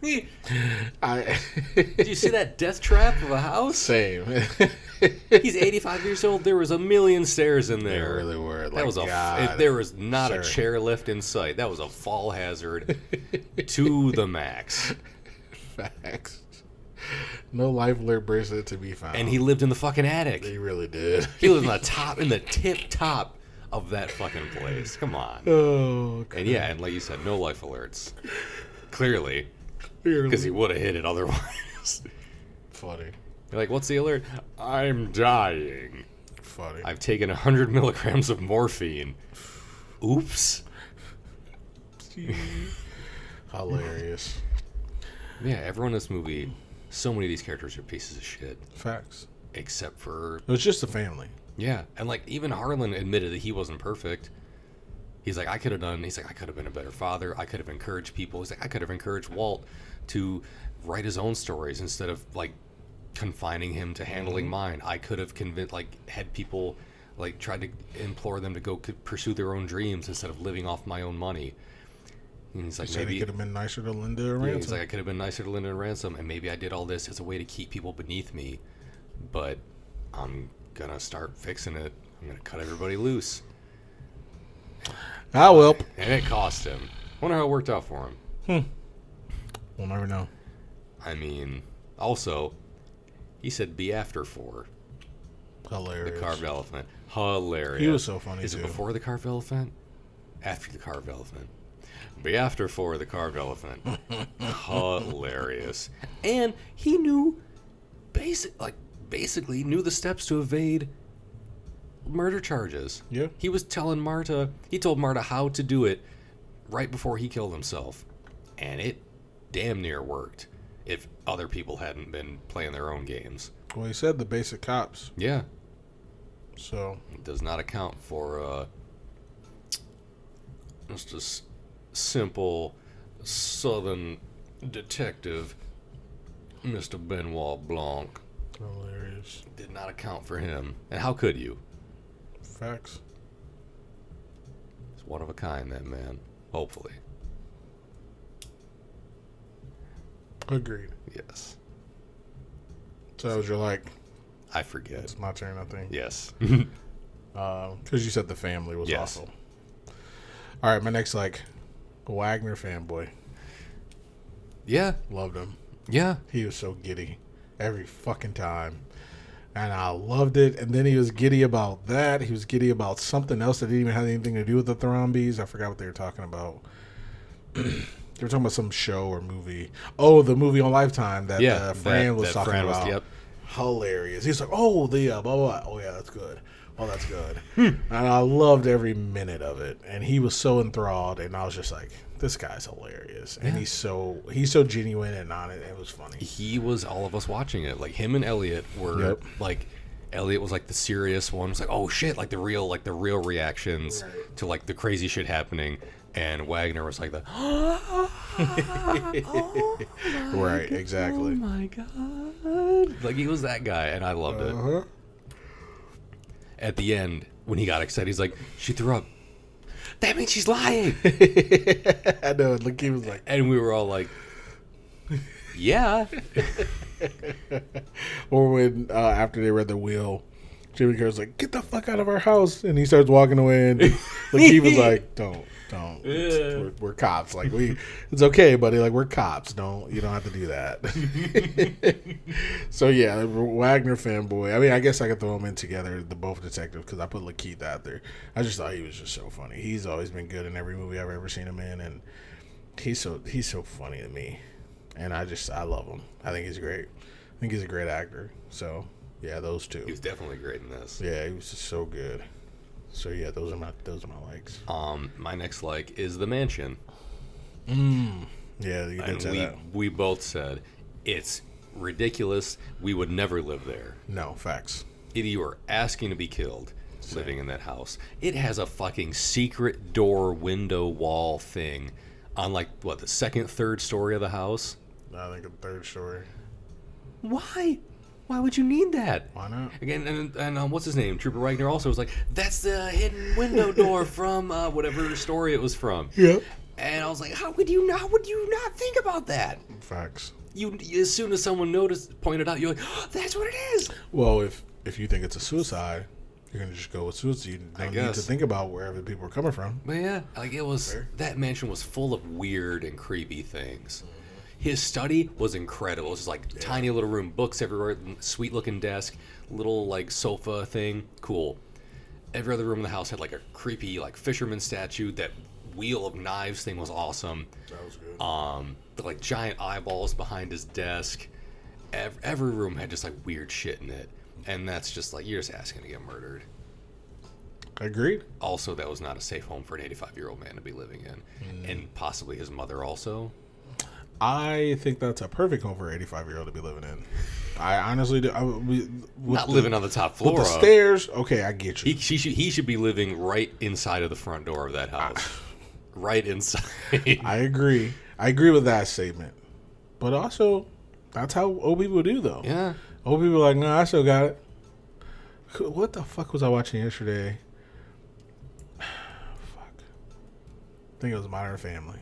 I Did you see that death trap of a house? Same. He's 85 years old. There was a million stairs in They there. really were. That Like, was a. God, if there was not a chair left in sight. That was a fall hazard to the max. facts. No life alert bracelet to be found. And he lived in the fucking attic. he really did. He lived in the top, in the tip top of that fucking place. Come on. oh, And yeah, and like you said, no life alerts. Clearly, clearly. because he would have hit it otherwise. funny, You're like, what's the alert? I'm dying. funny. I've taken 100 milligrams of morphine. Oops. Hilarious. Yeah, everyone in this movie, so many of these characters are pieces of shit. Facts. Except for, It was just a family. yeah. And like, even Harlan admitted that he wasn't perfect. He's like, I could have done, he's like, I could have been a better father. I could have encouraged people. He's like, I could have encouraged Walt to write his own stories instead of like confining him to handling mm-hmm. mine. I could have convinced, like, had people like tried to implore them to go pursue their own dreams instead of living off my own money. And he's like, maybe could have been nicer to Linda Yeah, Ransom. he's like, I could have been nicer to Linda and Ransom, and maybe I did all this as a way to keep people beneath me, but I'm gonna start fixing it. I'm gonna cut everybody loose, I will. and it cost him. Wonder how it worked out for him. Hmm. We'll never know. I mean, also, he said be after four the carved elephant. Hilarious. He was so funny, Is too. it before the carved elephant? After the carved elephant. Be after four the carved elephant. Hilarious. And he knew basic like basically knew the steps to evade murder charges. Yeah. He was telling Marta he told Marta how to do it right before he killed himself. And it damn near worked if other people hadn't been playing their own games. Well, he said the basic cops. Yeah. So It does not account for uh, let's just simple southern detective, Mr. Benoit Blanc. hilarious. Did not account for him. And how could you? Facts. He's one of a kind, that man. Hopefully. Agreed. Yes. So that was your like. I forget. It's my turn, I think. Yes. Um, because you said the family was Yes. awful. All right, my next like Wagner fanboy. yeah. Loved him. Yeah. He was so giddy every fucking time. And I loved it. And then he was giddy about that. He was giddy about something else that didn't even have anything to do with the Thrombies. I forgot what they were talking about. they were talking about some show or movie. Oh, the movie on Lifetime that Yeah, uh, Fran that- was that talking Fran was- about. yep. Hilarious. He's like, oh, the uh, blah, blah blah. Oh yeah, that's good. Oh, that's good. Hmm. and I loved every minute of it. And he was so enthralled, and I was just like, this guy's hilarious, and he's so he's so genuine and on it. It was funny. he was all of us watching it. Like him and Elliott were Yep. like Elliott was like the serious one. Was like, oh shit, like the real like the real reactions Right. to like the crazy shit happening. And Wagner was like the Right, exactly. oh my god, like he was that guy, and I loved it. At the end, when he got excited, he's like, she threw up. That means she's lying. I know. Like he was like, and we were all like, yeah. or when uh, after they read the will, Jimmy Carter's like, "Get the fuck out of our house," and he starts walking away, and Lakeith was like, "Don't, don't, Yeah. we're, we're cops. Like we, it's okay, buddy. Like we're cops. Don't you don't have to do that." so yeah, Wagner fanboy. I mean, I guess I could throw them in together, the both detectives, because I put Lakeith out there. I just thought he was just so funny. He's always been good in every movie I've ever seen him in, and he's so he's so funny to me, and I just I love him. I think he's great. I think he's a great actor. So yeah, those two. He was definitely great in this. Yeah, he was just so good. So yeah, those are my those are my likes. Um, my next like is the mansion. Yeah, you did and say we that. we both said it's ridiculous. We would never live there. No facts. If you are asking to be killed living in that house, it has a fucking secret door, window, wall thing on like what the second, third story of the house. I think a third story. Why? Why would you need that? Why not? Again, and, and um, what's his name? Trooper Wagner also was like, "That's the hidden window door from uh, whatever story it was from." Yeah. And I was like, "How would you? How would you not think about that?" Facts. you as soon as someone noticed pointed out you're like oh, that's what it is Well, if if you think it's a suicide, you're gonna just go with suicide. You don't need to think about wherever people are coming from. but yeah like it was Fair. that mansion was full of weird and creepy things his study was incredible. It was just like tiny little room books everywhere sweet looking desk little like sofa thing. Cool. Every other room in the house had like a creepy like fisherman statue. That wheel of knives thing was awesome. That was good. um the, like giant eyeballs behind his desk. Every, every room had just like weird shit in it. And that's just like you're just asking to get murdered. Agreed. also that was not a safe home for an 85 year old man to be living in. And possibly his mother also I think that's a perfect home for an 85 year old to be living in. I honestly do. I, we, with not the- living on the top with floor the stairs. Okay, I get you. he, she should, he should be living right inside of the front door of that ah. house right inside I agree. I agree with that statement. But also, that's how old people do, though. yeah Old people are like, nah, I still got it. What the fuck was I watching yesterday? fuck. I think it was Modern Family.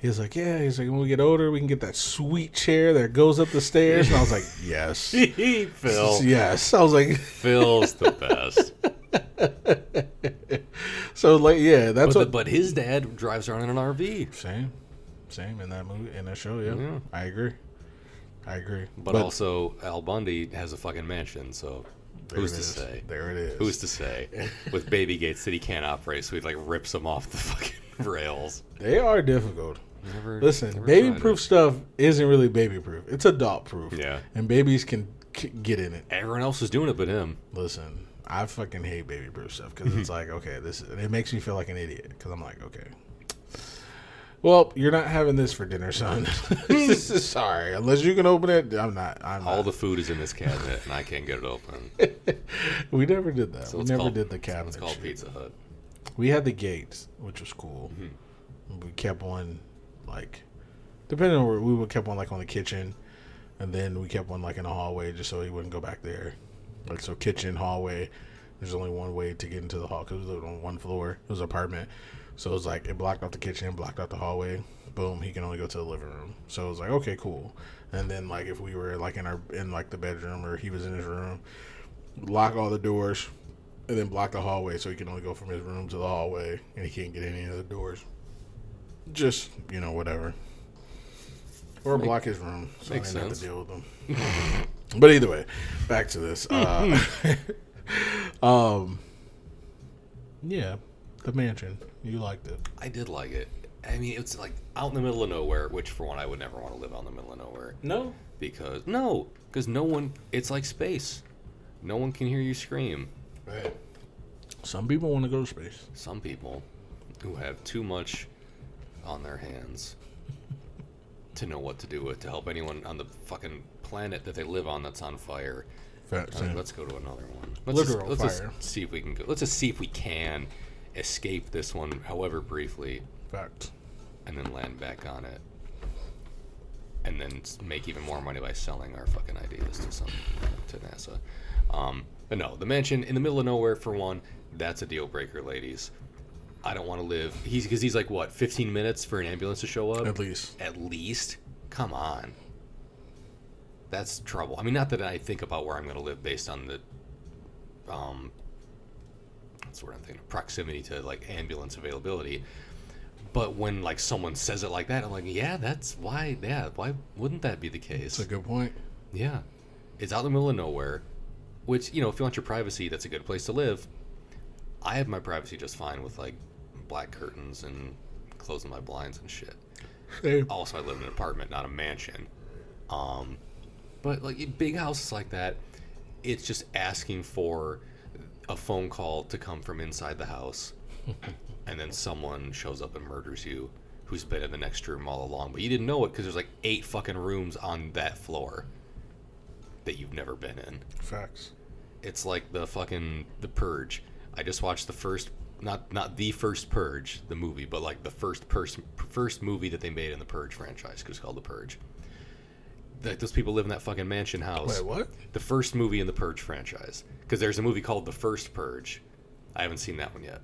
He was like, yeah. He's like, when we get older, we can get that sweet chair that goes up the stairs. And I was like, yes. phil Yes. I was like, phil's the best so like, yeah, that's but, the- what. but his dad drives around in an rv Same. Same in that movie, in that show, yeah. Yeah. I agree. I agree. but, also al bundy has a fucking mansion so who's to is. say There it is. Who's to say? With baby gates that he can't operate, so he like rips them off the fucking rails. They are difficult. Never, Listen, baby proof it. stuff isn't really baby proof. It's adult proof. Yeah. And babies can c- get in it. Everyone else is doing it but him. Listen, I fucking hate baby proof stuff because it's like, okay, this is, it makes me feel like an idiot because I'm like, okay. Well, you're not having this for dinner, son. Sorry, unless you can open it, I'm not. I'm All not. the food is in this cabinet, and I can't get it open. we never did that. So we never called- did the cabinet. It's called shit. Pizza Hut. We had the gates, which was cool. Mm-hmm. We kept one, like, depending on where we would kept one like on the kitchen, and then we kept one like in the hallway just so he wouldn't go back there. Like so, kitchen hallway. There's only one way to get into the hall because it was on one floor. It was an apartment, so it was like it blocked off the kitchen, blocked out the hallway. Boom, he can only go to the living room. So it was like okay, cool. And then like if we were like in our in like the bedroom or he was in his room, lock all the doors, and then block the hallway so he can only go from his room to the hallway and he can't get any of the doors. Just you know whatever. Or Make- block his room so I makes didn't have to deal with them. but either way, back to this. Uh, um, yeah, the mansion. You liked it. I did like it. I mean, it's like out in the middle of nowhere, which for one, I would never want to live out in the middle of nowhere No. because no, because no one. It's like space. No one can hear you scream. Right. Some people want to go to space. Some people who have too much on their hands to know what to do with to help anyone on the fucking planet that they live on that's on fire. Right, let's go to another one. Let's Literal just, let's fire. just see if we can go. Let's just see if we can escape this one, however briefly, Facts. and then land back on it, and then make even more money by selling our fucking ideas to some to NASA. Um, but no, the mansion in the middle of nowhere for one. That's a deal breaker, ladies. I don't want to live. He's because he's like what, 15 minutes for an ambulance to show up At least. at least. Come on. That's trouble. I mean, not that I think about where I'm going to live based on the, um, that's what I'm thinking, proximity to like ambulance availability. But when like someone says it like that, I'm like, yeah, that's why. Yeah, why wouldn't that be the case? That's a good point. Yeah. It's out in the middle of nowhere, which, you know, if you want your privacy, that's a good place to live. I have my privacy just fine with like black curtains and closing my blinds and shit. Same. Also, I live in an apartment, not a mansion. Um, but like big houses like that, it's just asking for a phone call to come from inside the house, and then someone shows up and murders you, who's been in the next room all along, but you didn't know it because there's like eight fucking rooms on that floor that you've never been in. Facts. It's like the fucking the Purge. I just watched the first not not the first Purge, the movie, but like the first person first movie that they made in the Purge franchise, 'cause it's called the Purge. Like those people live in that fucking mansion house. Wait, what? The first movie in the Purge franchise, because there's a movie called The First Purge. I haven't seen that one yet.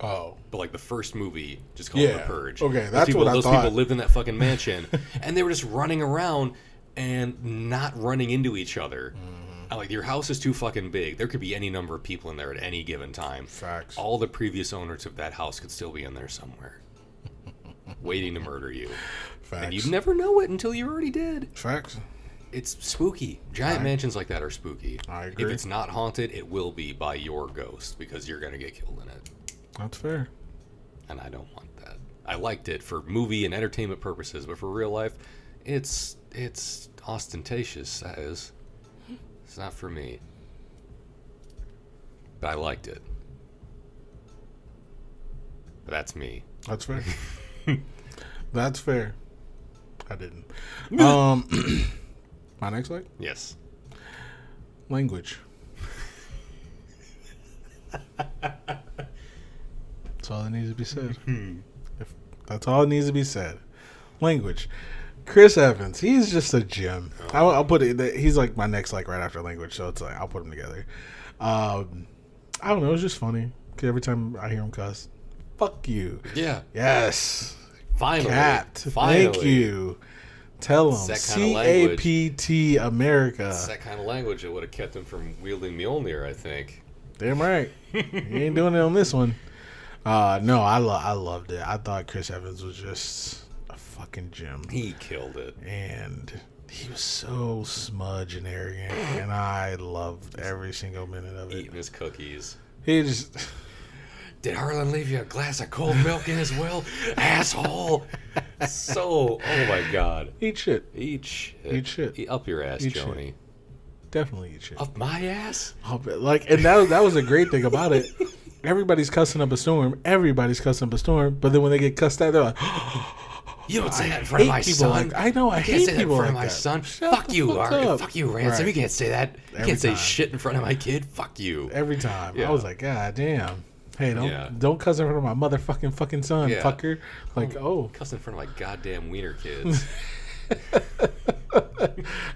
Oh. But like the first movie, just called Yeah. The Purge. Okay, Those that's people, what I Those thought. people lived in that fucking mansion, and they were just running around and not running into each other. Mm-hmm. Like your house is too fucking big. There could be any number of people in there at any given time. Facts. All the previous owners of that house could still be in there somewhere, waiting to murder you. Facts. And you'd never know it until you're already did. Facts. It's spooky. Giant I- mansions like that are spooky. I agree. If it's not haunted, it will be by your ghost because you're gonna get killed in it That's fair. and I don't want that. I liked it for movie and entertainment purposes, but for real life, it's it's ostentatious. That is, it's not for me. But I liked it. But that's me. That's fair. That's fair. I didn't. Um, my next like Yes. language. That's all that needs to be said. if, that's all that needs to be said. Language. Chris Evans, he's just a gem. I'll, I'll put it. He's like my next like right after language, so it's like I'll put them together. Um, I don't know. It's just funny 'Cause every time I hear him cuss, fuck you. Yeah. Yes, Finally. cat. Finally. Thank you. Tell him C A. P T America. It's that kind of language that would have kept him from wielding Mjolnir, I think. Damn right. he ain't doing it on this one. Uh, no, I lo- I loved it. I thought Chris Evans was just fucking gem, He killed it. and he was so smudge and arrogant, and I loved every single minute of it. Eating his cookies. He just Did Harlan leave you a glass of cold milk in his will? Asshole! So, oh my god. eat shit. Eat shit. Eat shit. Eat up your ass, Eat shit. Joni. Definitely eat shit. Up my ass? I'll Like, and that that was a great thing about it. Everybody's cussing up a storm. Everybody's cussing up a storm. But then when they get cussed at, they're like, You don't say I that in front of my people son. like- I know, I You can't hate say that in front of my that. son. Shut fuck you, fuck Ar-. Fuck you, Ransom. Right. You can't say that. You Every can't say time. shit in front of my kid. Fuck you. every time. Yeah. I was like, God damn. Hey, don't Yeah. don't cuss in front of my motherfucking fucking son, Yeah. fucker. Like, oh, Cuss in front of my goddamn wiener kids.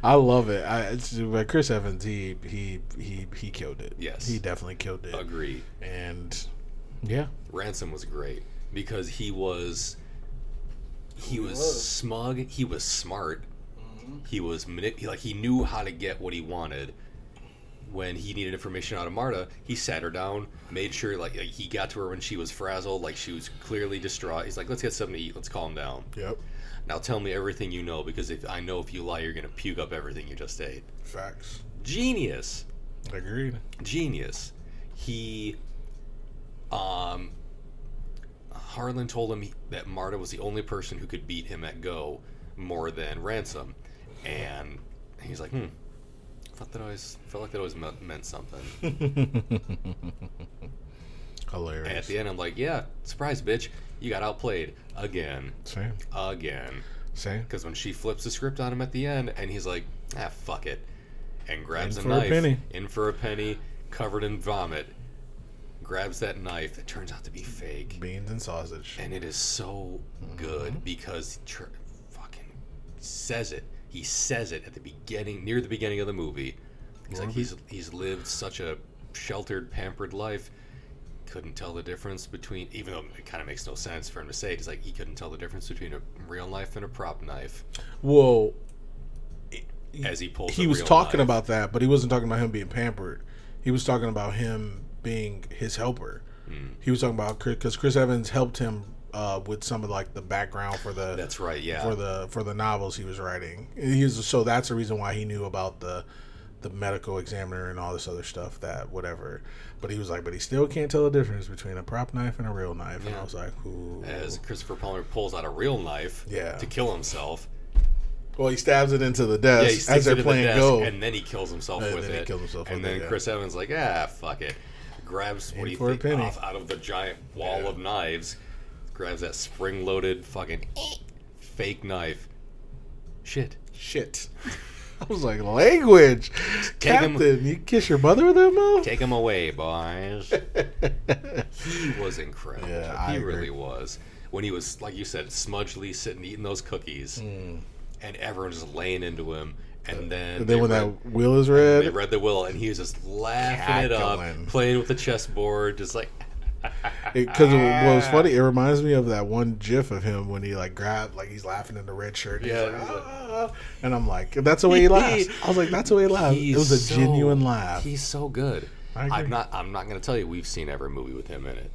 I love it. I, it's, but Chris Evans, he he he he killed it. Yes. he definitely killed it. Agree. And yeah, Ransom was great because he was he was, smug, he was smart. He was manip- like he knew how to get what he wanted. When he needed information out of Marta, he sat her down, made sure like, like, he got to her when she was frazzled, like she was clearly distraught. He's like, "Let's get something to eat. Let's calm down. yep, Now tell me everything you know because if I know if you lie, you're gonna puke up everything you just ate." facts. Genius Agreed. genius. He, um, Harlan told him he, that Marta was the only person who could beat him at Go more than Ransom, and he's like, hmm. I thought that always felt like that always meant, meant something. Hilarious. And at the end, I'm like, yeah, surprise, bitch, you got outplayed again, Same. again. Same. Because when she flips the script on him at the end, and he's like, ah, fuck it, and grabs In a for a knife, penny. in for a penny, covered in vomit, grabs that knife that turns out to be fake, Beans and sausage. and it is so Mm-hmm. good because he tr- fucking says it. He says it at the beginning, near the beginning of the movie. He's like, he's he's lived such a sheltered, pampered life. Couldn't tell the difference between, even though it kind of makes no sense for him to say it. He's like, he couldn't tell the difference between a real knife and a prop knife Well, as he pulls. he was talking knife. about that, but he wasn't talking about him being pampered. He was talking about him being his helper. Hmm. He was talking about because Chris Evans helped him uh, with some of like the background for the That's right. Yeah. for the for the novels he was writing. He was, so that's the reason why he knew about the the medical examiner and all this other stuff that whatever. But he was like, but he still can't tell the difference between a prop knife and a real knife. And I was like, ooh. as Christopher Plummer pulls out a real knife Yeah. to kill himself. Well, he stabs it into the desk he sticks as they're in the playing desk, Go. and then he kills himself And with then he it. kills himself and with then it, yeah. Chris Evans like, ah, fuck it. Grabs what do you for a think penny. off out of the giant wall Yeah. of knives. Grabs that spring-loaded fucking fake knife. Shit. Shit. I was like, language. Take him- Captain, you kiss your mother with that mouth? Take him away, boys. he was incredible. Yeah, I he agree. really was. When he was, like you said, smudgely sitting eating those cookies, mm. and everyone just laying into him, and then and they then when read- that wheel is they red, read the will, and he was just laughing it up, playing with the chessboard, just like because what was funny, it reminds me of that one GIF of him when he like grabbed, like he's laughing in the red shirt. Yeah, like, he's like- "Ah," and I'm like, that's the way he laughs. I was like, that's the way he laughs. It was a so- genuine laugh. He's so good. I'm not. I'm not going to tell you we've seen every movie with him in it.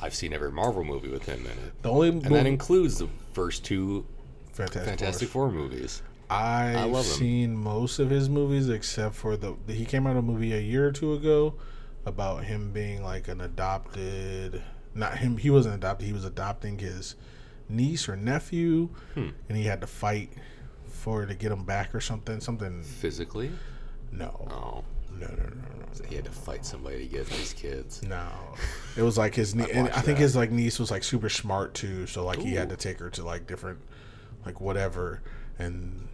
I've seen every Marvel movie with him in it, The only and movie, that includes the first two Fantastic, Fantastic Four. Four movies. I've seen most of his movies except for the he came out a movie a year or two ago about him being like an adopted not him he wasn't adopted he was adopting his niece or nephew Hmm. and he had to fight for to get him back or something something Physically, no. Oh, no no no no he had to fight somebody to get these kids. no. It was like his niece watched I think that. his like niece was like super smart too so like he had to take her to like different like whatever and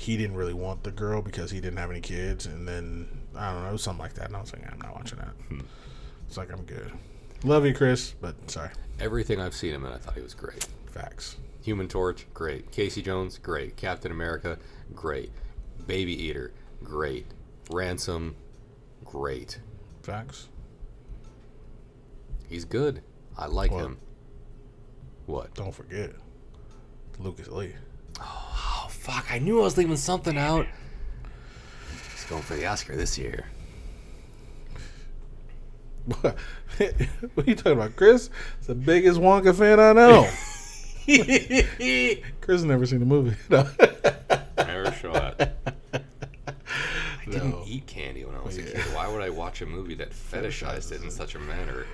he didn't really want the girl because he didn't have any kids and then I don't know something like that and I was like I'm not watching that Hmm. it's like I'm good love you Chris but sorry Everything I've seen him in, I thought he was great. facts Human Torch, great. Casey Jones, great. Captain America, great. Baby Eater, great. Ransom, great. facts He's good. I like What? him. What? don't forget Lucas Lee Oh fuck! I knew I was leaving something out. He's going for the Oscar this year. what what are you talking about Chris it's the biggest Wonka fan I know Chris never seen the movie no. Never saw it. I didn't No. eat candy when I was a kid. Why would I watch a movie that fetishized it in such a manner?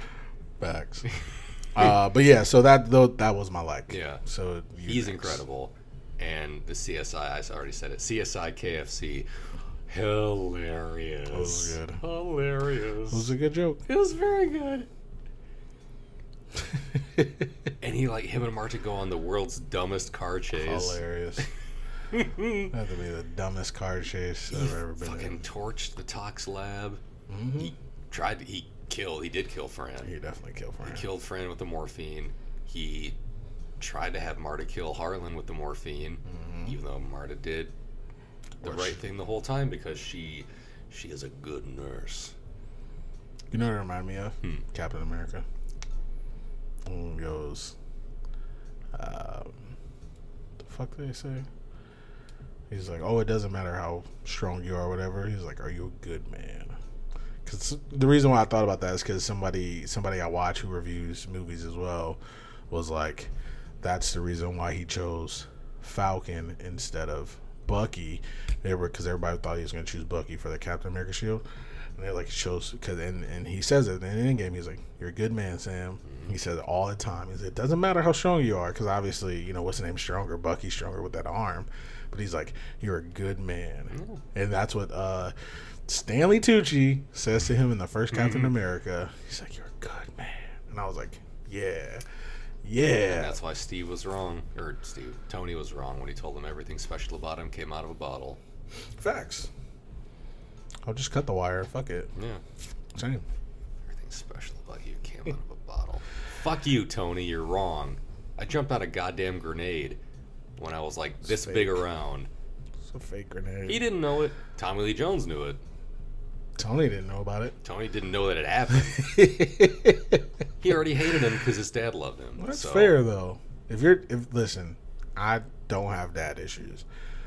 Facts. uh, but yeah, so that though that was my like. Yeah. So He's next. incredible. And the CSI, I already said it. CSI KFC, hilarious. That was good. Hilarious. It was a good joke. It was very good. And he like him and Marta go on the world's dumbest car chase. Hilarious. That to be the dumbest car chase I've ever been fucking in. torched the Tox lab. Mhm. He tried to. He killed. He did kill Fran. He definitely killed Fran. He killed Fran with the morphine. He tried to have Marta kill Harlan with the morphine, even though Marta did the Which- right thing the whole time because she she is a good nurse. You know what it reminded me of? Hmm. Captain America. When goes, um, the fuck they say? He's like, oh, it doesn't matter how strong you are, or whatever. He's like, are you a good man? Because the reason why I thought about that is because somebody, somebody I watch who reviews movies as well, was like, that's the reason why he chose Falcon instead of Bucky. They were because everybody thought he was going to choose Bucky for the Captain America shield. And it like shows because and, and he says it in the end game. He's like, "You're a good man, Sam." Mm-hmm. He says it all the time. He said, "It doesn't matter how strong you are, because obviously, you know what's the name stronger. Bucky's stronger with that arm, but he's like, "You're a good man," mm-hmm. and that's what uh, Stanley Tucci says to him in the 1st Captain mm-hmm. America. He's like, "You're a good man," and I was like, "Yeah, yeah." And that's why Steve was wrong, or Steve Tony was wrong when he told him everything special about him came out of a bottle. Facts. I'll just cut the wire. Fuck it. Yeah, Same. everything special about you came out of a bottle. Fuck you, Tony. You're wrong. I jumped out a goddamn grenade when I was like this big around. It's a fake grenade. He didn't know it. Tommy Lee Jones knew it. Tony didn't know about it. Tony didn't know that it happened. he already hated him because his dad loved him. That's so fair though. If you're, if listen, I don't have dad issues.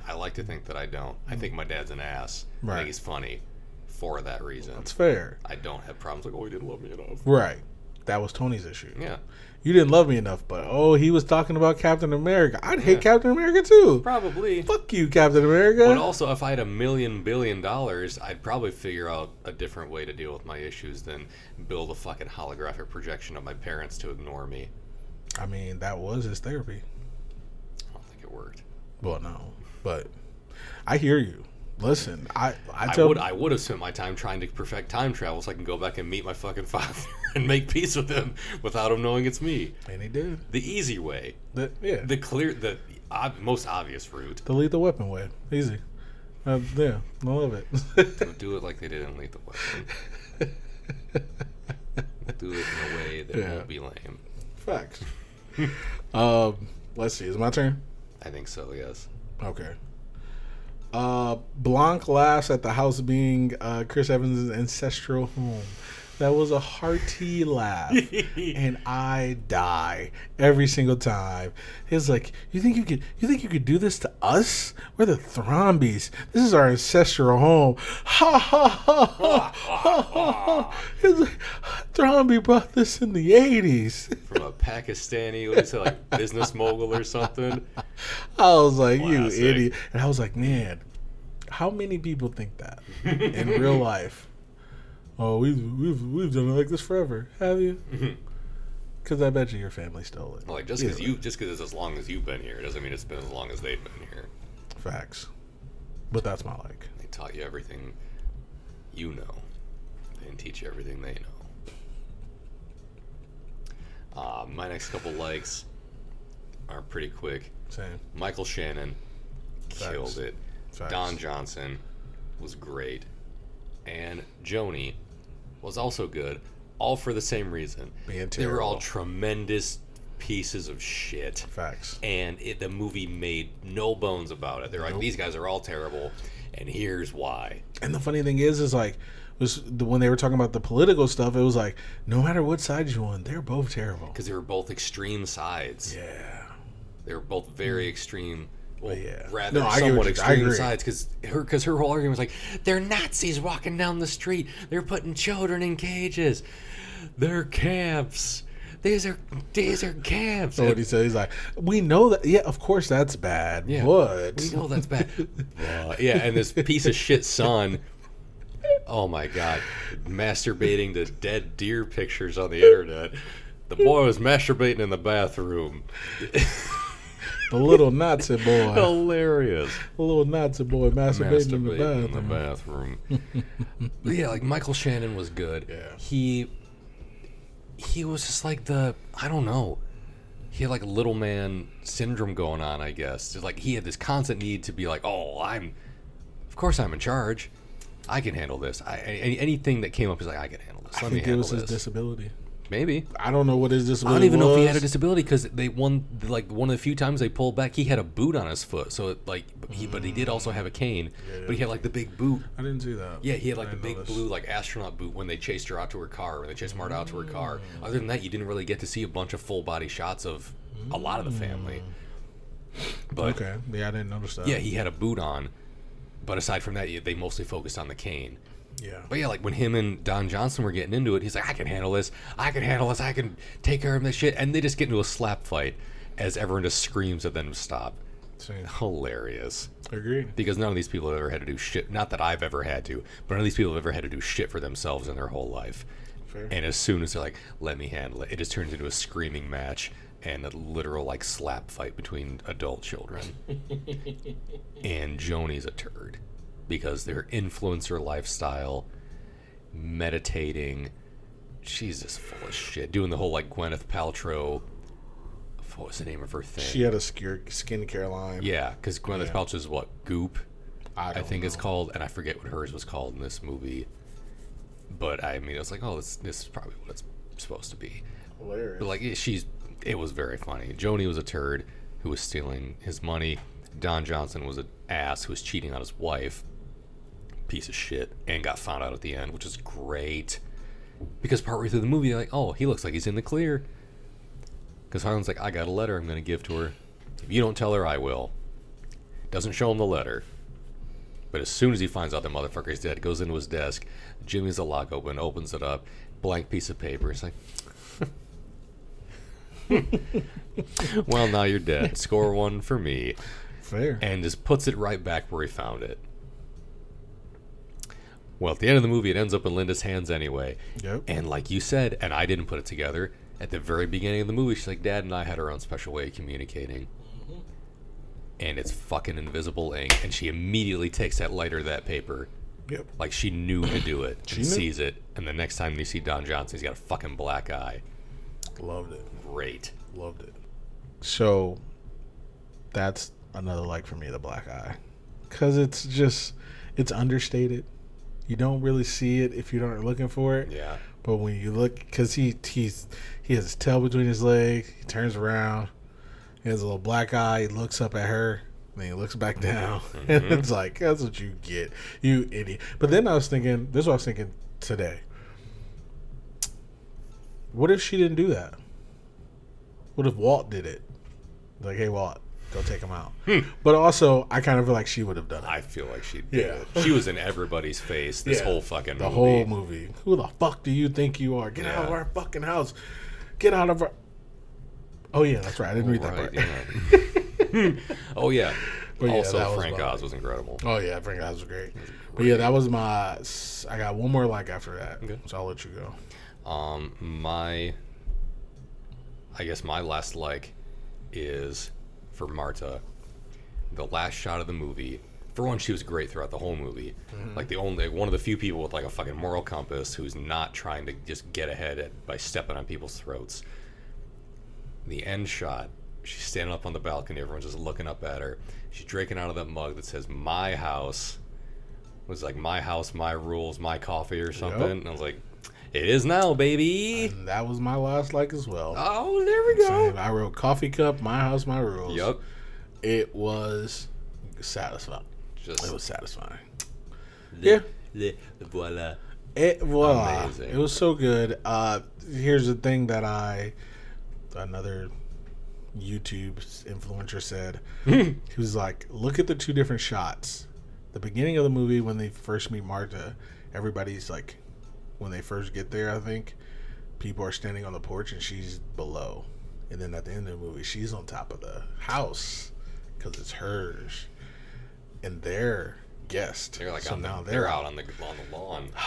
I like to think that I don't. I think my dad's an ass. I Right. think he's funny for that reason. That's fair. I don't have problems like, oh, he didn't love me enough. Right. That was Tony's issue. Yeah, You didn't love me enough, but oh, he was talking about Captain America. I'd hate Yeah. Captain America too. probably. Fuck you, Captain America. But also, if I had a million billion dollars, I'd probably figure out a different way to deal with my issues than build a fucking holographic projection of my parents to ignore me. I mean, that was his therapy. I don't think it worked. Well, no, but I hear you. Listen, I I I would I would have spent my time trying to perfect time travel so I can go back and meet my fucking father and make peace with him without him knowing it's me. and he did. The easy way, The, yeah, the clear, the ob- most obvious route. the lethal weapon way. Easy. Uh, yeah, I love it. Don't do it like they did in Lethal Weapon. Do it in a way that Yeah. won't be lame. Facts. um, let's see. Is it my turn? I think so. Yes. Okay. Uh, Blanc laughs at the house being uh, Chris Evans' ancestral home. That was a hearty laugh, and I die every single time. He's like, "You think you could? You think you could do this to us? We're the Thrombies. This is our ancestral home." Ha ha ha ha ha ha. He's like, "Thrombey brought this in the '80s." From a Pakistani, what is it, like business mogul or something? I was like, "You idiot!" And I was like, "Man, how many people think that in real life?" Oh, we've we've we've done it like this forever. Have you? Because I bet you your family stole it. Like just because you, just because it's as long as you've been here, doesn't mean it's been as long as they've been here. facts, but that's my like. They taught you everything you know. They didn't teach you everything they know. Uh, my next couple likes are pretty quick. Same. Michael Shannon killed it. Facts. Don Johnson was great. And Joni was also good, all for the same reason. Being They were all tremendous pieces of shit. Facts. And it, the movie made no bones about it. They're like, these guys are all terrible, and here's why. And the funny thing is, is like, was the, when they were talking about the political stuff, it was like, no matter what side you're on, they're both terrible. Because they were both extreme sides. Yeah. They were both very hmm. extreme. Well, yeah. rather No, somewhat what you- I extreme sides because her because her whole argument was like they're Nazis walking down the street. They're putting children in cages. They're camps. These are these are camps. So what he said, he's like, we know that. Yeah, of course that's bad. Yeah, but we know that's bad. But, yeah, and this piece of shit son. Oh my god, masturbating to dead deer pictures on the internet. The boy was masturbating in the bathroom. the little Nazi boy, Hilarious. the little Nazi boy masturbating, in the masturbating in the bathroom. bathroom. But yeah, like Michael Shannon was good. Yeah. He he was just like the I don't know. He had like a little man syndrome going on, I guess. Just like he had this constant need to be like, "Oh, I'm of course I'm in charge. I can handle this. I any, anything that came up is like I can handle this. I Let me think it handle was his this." disability. Maybe. I don't know what his disability. I don't even know if he had a disability because they won like one of the few times they pulled back. He had a boot on his foot, so it, like he, but he did also have a cane. But he had like the big boot. I didn't see that. Yeah, he had like I the big notice. blue like astronaut boot when they chased her out to her car, when they chased Marta out to her car. Mm. Other than that, you didn't really get to see a bunch of full body shots of a lot of the family. But Okay, yeah, I didn't notice that. yeah, he had a boot on. But aside from that, they mostly focused on the cane. Yeah. But yeah, like when him and Don Johnson were getting into it, he's like, I can handle this. I can handle this. I can take care of this shit. And they just get into a slap fight as everyone just screams at them to stop. Same. hilarious Agreed. because none of these people have ever had to do shit. Not that I've ever had to, but none of these people have ever had to do shit for themselves in their whole life. Fair. And as soon as they're like, "Let me handle it," it just turns into a screaming match and a literal like slap fight between adult children. and Joni's a turd because their influencer lifestyle, meditating, she's just full of shit. Doing the whole like Gwyneth Paltrow. What was the name of her thing? She had a skincare line. yeah, because Gwyneth Yeah. Paltrow's what Goop. I, I think it's called, and I forget what hers was called in this movie. But I mean, I was like, oh, this this is probably what it's supposed to be. hilarious. But like, she's, it was very funny. Joni was a turd who was stealing his money. Don Johnson was an ass who was cheating on his wife. Piece of shit, and got found out at the end, which is great. Because partway through the movie, like, oh, he looks like he's in the clear. Because Harlan's like, I got a letter I'm going to give to her. If you don't tell her, I will. Doesn't show him the letter. But as soon as he finds out the motherfucker's dead, goes into his desk. Jimmy's a lock open, opens it up, blank piece of paper. It's like, well, now you're dead. Score one for me. Fair. And just puts it right back where he found it. Well, at the end of the movie, it ends up in Linda's hands anyway. Yep. And like you said, and I didn't put it together, at the very beginning of the movie, she's like, Dad and I had our own special way of communicating. Mm-hmm. And it's fucking invisible ink. And she immediately takes that lighter, that paper, Yep. like she knew to do it. She sees it. And the next time you see Don Johnson, he's got a fucking black eye. Loved it. Great. Loved it. So that's another like for me, the black eye, because it's just it's understated. You don't really see it if you don't looking for it. Yeah. But when you look, because he he's he has his tail between his legs, he turns around, he has a little black eye. He looks up at her, then he looks back mm-hmm. down, and mm-hmm. it's like that's what you get, you idiot. But then I was thinking, this is what I was thinking today. What if she didn't do that? What if Walt did it? Like, hey, Walt, go take him out. But also, I kind of feel like she would have done it. I feel like she did Yeah. She was in everybody's face this Yeah. whole fucking the movie. whole movie. Who the fuck do you think you are? Get out of our fucking house. Get out of our. Oh yeah, that's right. I didn't read that part. yeah. oh yeah. But yeah, also, Frank Oz was incredible. Oh yeah, Frank Oz was great. But yeah, that was my. I got one more like after that, Okay. so I'll let you go. Um, my, I guess my last like is for Marta. The last shot of the movie. For one, she was great throughout the whole movie. Mm-hmm. Like the only one of the few people with like a fucking moral compass who's not trying to just get ahead at, by stepping on people's throats. The end shot. She's standing up on the balcony. Everyone's just looking up at her. She's drinking out of that mug that says "My House." It was like "My House, My Rules, My Coffee" or something. And I was like, "It is now, baby." And that was my last like as well. Oh, there we go. I wrote coffee cup, my house, my rules. Yup. It was satisfying. Just It was satisfying. le- Yeah. le- voila. It voila. Amazing. It was so good. Uh, here's the thing that I, another YouTube influencer said. he was like, look at the two different shots. The beginning of the movie when they first meet Marta, everybody's like, when they first get there, I think people are standing on the porch and she's below. And then at the end of the movie, she's on top of the house because it's hers. And they're guest. They're like so on the, now they're out on the on the lawn.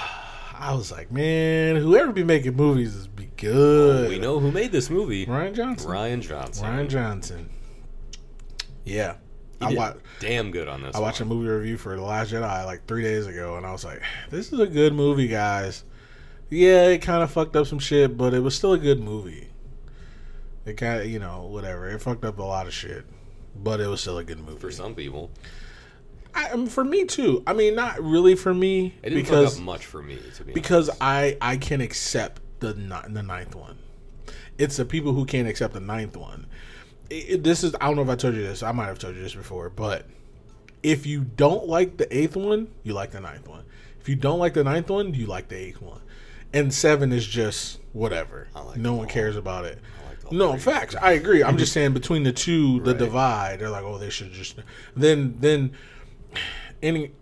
I was like, man, whoever be making movies is be good. We know who made this movie. Rian Johnson. Rian Johnson. Rian Johnson. Yeah, I watched. damn good on this. I watched a movie review for The Last Jedi like three days ago, and I was like, "This is a good movie, guys." Yeah, it kind of fucked up some shit, but it was still a good movie. It kind of, you know, whatever. It fucked up a lot of shit, but it was still a good movie. for some people. I, um, for me too. I mean, not really for me It didn't because fuck up much for me to be because honest. I I can accept the the ninth one. It's the people who can't accept the ninth one. It- it- this is I don't know if I told you this. I might have told you this before, but if you don't like the eighth one, you like the ninth one. If you don't like the ninth one, you like the eighth one. And seven is just whatever. I like no one cares about it. All No three. facts. I agree. I'm just saying between the two, the Right. divide. They're like, oh, they should just. Then then any.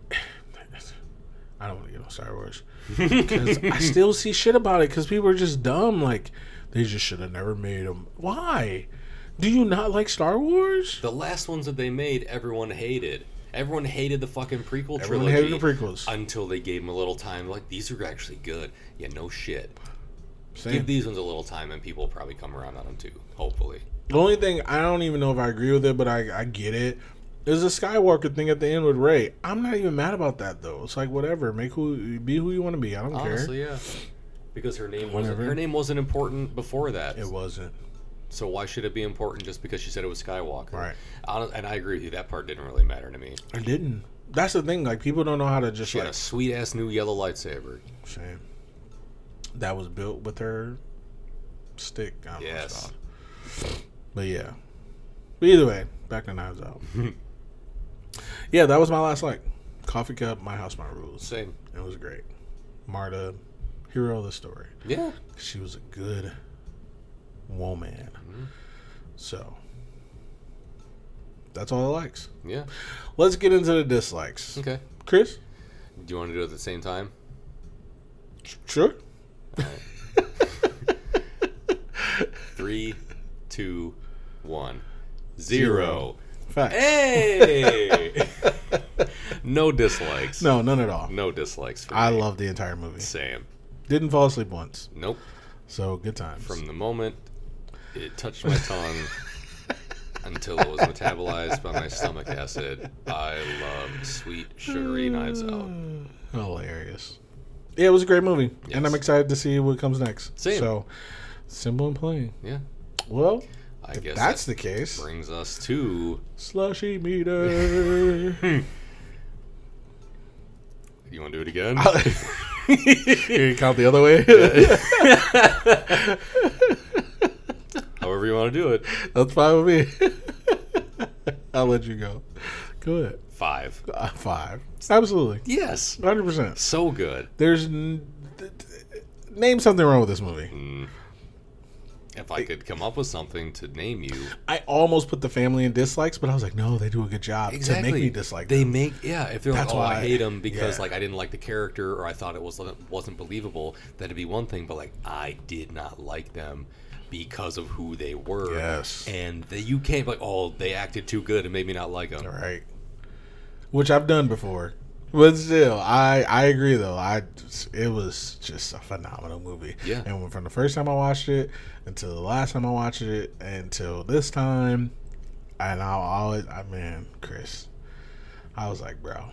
I don't want to get on Star Wars because I still see shit about it because people are just dumb. Like they just should have never made them. Why? Do you not like Star Wars? The last ones that they made, everyone hated. Everyone hated the fucking prequel Everyone trilogy. hated the prequels. Until they gave them a little time. Like, these are actually good. Yeah, no shit. Same. Give these ones a little time and people will probably come around on them too. Hopefully. The only thing I don't even know if I agree with it, but I, I get There's a Skywalker thing at the end with Rey. I'm not even mad about that though. It's like whatever. Make who be who you want to be. I don't care. Honestly, yeah. Because her name wasn't her name wasn't important before that. It wasn't. So why should it be important just because she said it was Skywalker? Right. Hon- And I agree with you. That part didn't really matter to me. I didn't. That's the thing. Like people don't know how to just She had like a sweet ass new yellow lightsaber. same. That was built with her stick. I don't know Yes. But yeah. But either way, back to Knives Out. yeah, that was my last like coffee cup. My house, my rules. Same. It was great. Marta, hero of the story. Yeah. She was a good woman. Mm-hmm. So that's all the likes. Yeah. Let's get into the dislikes. Okay. Chris? Do you want to do it at the same time? Sure. Three, two, one, zero. Fact. Hey! no dislikes. No, none at all. No dislikes for I love the entire movie. Same. Didn't fall asleep once. Nope. So good times. From the moment it touched my tongue until it was metabolized by my stomach acid, I love sweet, sugary knives out. Mm, hilarious. Yeah, it was a great movie. And I'm excited to see what comes next. Same. So simple and plain. Yeah. Well, I guess that's that the case, brings us to. slushy meter. You want to do it again? you count the other way. However you want to do it. That's fine with me. I'll let you go. Go ahead. Five. Uh, five. Absolutely. Yes. 100%. So good. There's. N- th- th- name something wrong with this movie. If I could come up with something to name you, I almost put the family in dislikes, but I was like, no, they do a good job to make me dislike them. They them. make yeah. If they're That's like, oh, why- I hate them because yeah. like I didn't like the character or I thought it was wasn't believable, that'd be one thing. But like I did not like them because of who they were. Yes. And you can't like, oh, they acted too good and made me not like them. Right. Which I've done before. But still, I, I agree though. I it was just a phenomenal movie. Yeah. And from the first time I watched it until the last time I watched it until this time, and I'll always, I man, Chris, I was like, bro,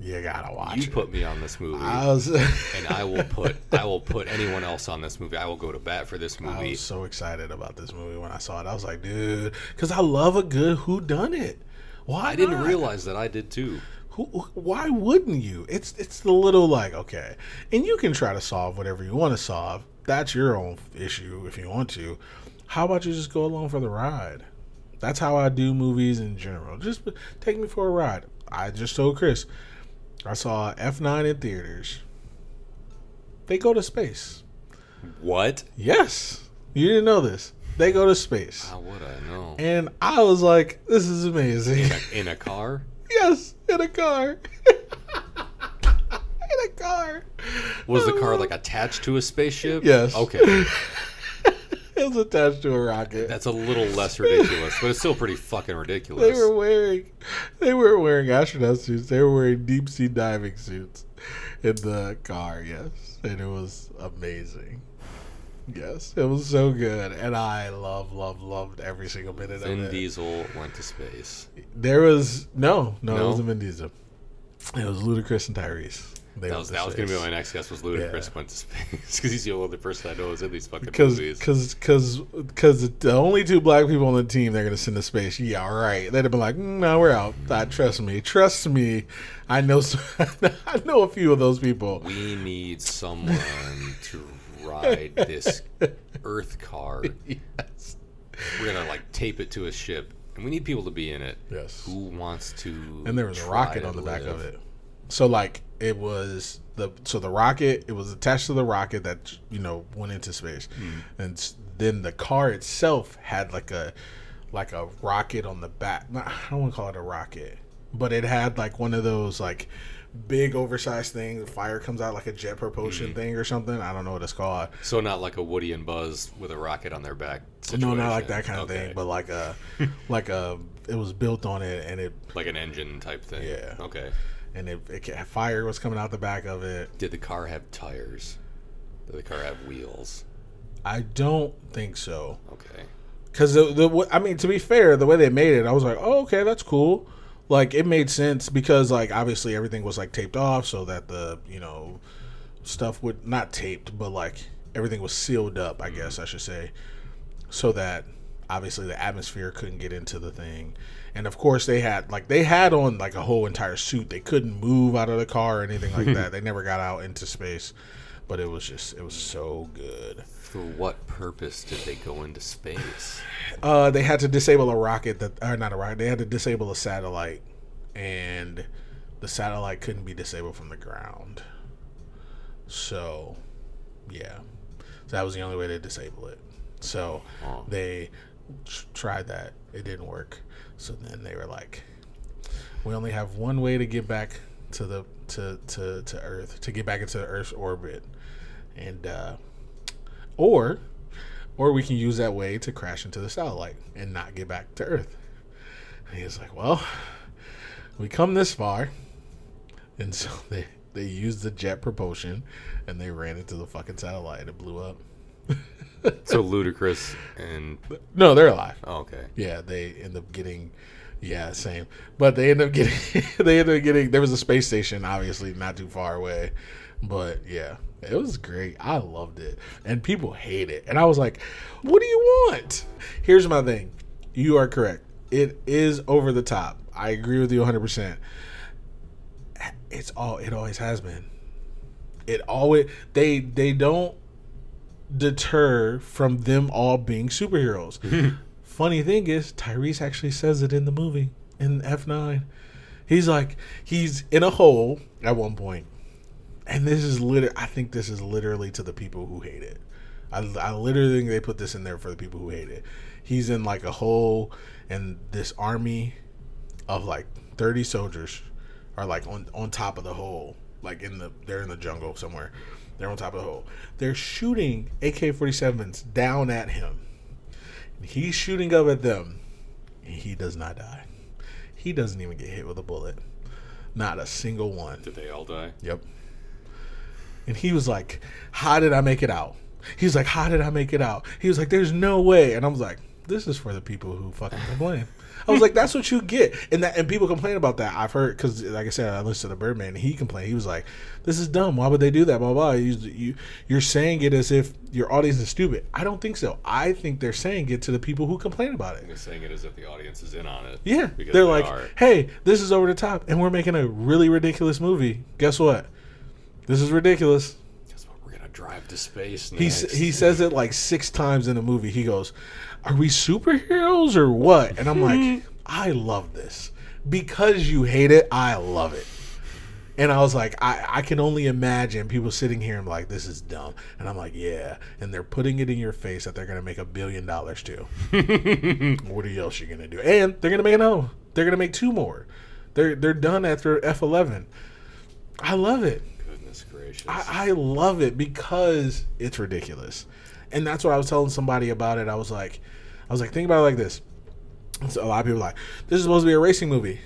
you gotta watch You it. put me on this movie. I was, and I will put I will put anyone else on this movie. I will go to bat for this movie. I was so excited about this movie when I saw it. I was like, dude, because I love a good who done it. Why I didn't not? realize that I did too. Who, why wouldn't you? It's it's the little like okay, and you can try to solve whatever you want to solve. That's your own issue if you want to. How about you just go along for the ride? That's how I do movies in general. Just take me for a ride. I just told Chris, I saw F9 in theaters. They go to space. What? Yes, you didn't know this. They go to space, How would I know? and I was like, "This is amazing." In a car? Yes, in a car. in a car. Was the car like attached to a spaceship? Yes. Okay. It was attached to a rocket. That's a little less ridiculous, but it's still pretty fucking ridiculous. They were wearing, they weren't wearing astronaut suits. They were wearing deep sea diving suits in the car. Yes, and it was amazing. Yes, it was so good, and I love, love, loved every single minute of it. Vin. Diesel went to space. There was no, no, it wasn't Vin Diesel. It was Ludacris and Tyrese. They That was that was gonna be my next guess. Was Ludacris Yeah. went to space because he's the only other person I know is in these fucking Because, movies. because, because, because the only two black people on the team they're gonna send to space. Yeah, all right. They'd have been like, mm, "No, we're out." Uh, trust me, trust me. I know, some, I know a few of those people. we need someone to ride this Earth car. yes. We're gonna like tape it to a ship, and we need people to be in it. Yes. Who wants to? And there was a rocket on the back of it. So like it was the so the rocket it was attached to the rocket that you know went into space, Hmm. and then the car itself had like a like a rocket on the back. I don't want to call it a rocket. but it had like one of those like big oversized things. Fire comes out like a jet propulsion Mm-hmm. thing or something. I don't know what it's called. So not like a Woody and Buzz with a rocket on their back. No, not like that kind of Okay. thing, but like a like a it was built on it and it like an engine type thing. Yeah. Okay. And it, it fire was coming out the back of it. Did the car have tires? Did the car have wheels? I don't think so. Okay. Because the, the I mean, to be fair, the way they made it, I was like, oh, okay, that's cool. Like it made sense because like obviously everything was like taped off so that the you know stuff would not taped, but like everything was sealed up. I mm-hmm. guess I should say, so that obviously the atmosphere couldn't get into the thing. And of course they had like they had on like a whole entire suit. They couldn't move out of the car or anything like that. They never got out into space, but it was just it was so good. For what purpose did they go into space? Uh, they had to disable a rocket that, or not a rocket. They had to disable a satellite, and the satellite couldn't be disabled from the ground. So, yeah, so that was the only way to disable it. So Oh. they tr- tried that. It didn't work. So then they were like, "We only have one way to get back to the to to to Earth to get back into the Earth's orbit, and uh, or." or we can use that way to crash into the satellite and not get back to Earth. And he was like, "Well, we come this far," and so they they used the jet propulsion and they ran into the fucking satellite it blew up. So Ludacris and No, they're alive. oh, okay. Yeah, they end up getting. Yeah, same. But they end up getting. they end up getting. There was a space station, obviously not too far away. But yeah, it was great. I loved it, and people hate it. And I was like, "What do you want?" Here's my thing. You are correct. It is over the top. I agree with you 100. percent It's all. It always has been. It always. They they don't deter from them all being superheroes. Funny thing is, Tyrese actually says it in the movie in F9. He's like, he's in a hole at one point, and this is literally. I think this is literally to the people who hate it. I, I literally think they put this in there for the people who hate it. He's in like a hole, and this army of like thirty soldiers are like on on top of the hole, like in the they're in the jungle somewhere. They're on top of the hole. They're shooting AK-47s down at him. He's shooting up at them. And he does not die. He doesn't even get hit with a bullet. Not a single one. Did they all die? Yep. And he was like, How did I make it out? He was like, How did I make it out? He was like, There's no way. And I was like, This is for the people who fucking complain. I was like, That's what you get. And that and people complain about that. I've heard because, like I said, I listened to the Birdman. And he complained. He was like, This is dumb. Why would they do that? Blah blah. You, you you're saying it as if your audience is stupid. I don't think so. I think they're saying it to the people who complain about it. They're saying it as if the audience is in on it. Yeah, Because they're they like, are. "Hey, this is over the top, and we're making a really ridiculous movie. Guess what? This is ridiculous." Guess what? We're gonna drive to space next. s- he says it like six times in the movie. He goes, "Are we superheroes or what?" And I'm like, mm-hmm. "I love this because you hate it. I love it." And I was like, I, I can only imagine people sitting here and like, this is dumb. And I'm like, yeah. And they're putting it in your face that they're gonna make a billion dollars too. what else you gonna do? And they're gonna make another. one. They're gonna make two more. They're they're done after F11. I love it. Goodness gracious. I, I love it because it's ridiculous, and that's what I was telling somebody about it. I was like, I was like, think about it like this. So a lot of people are like, this is supposed to be a racing movie.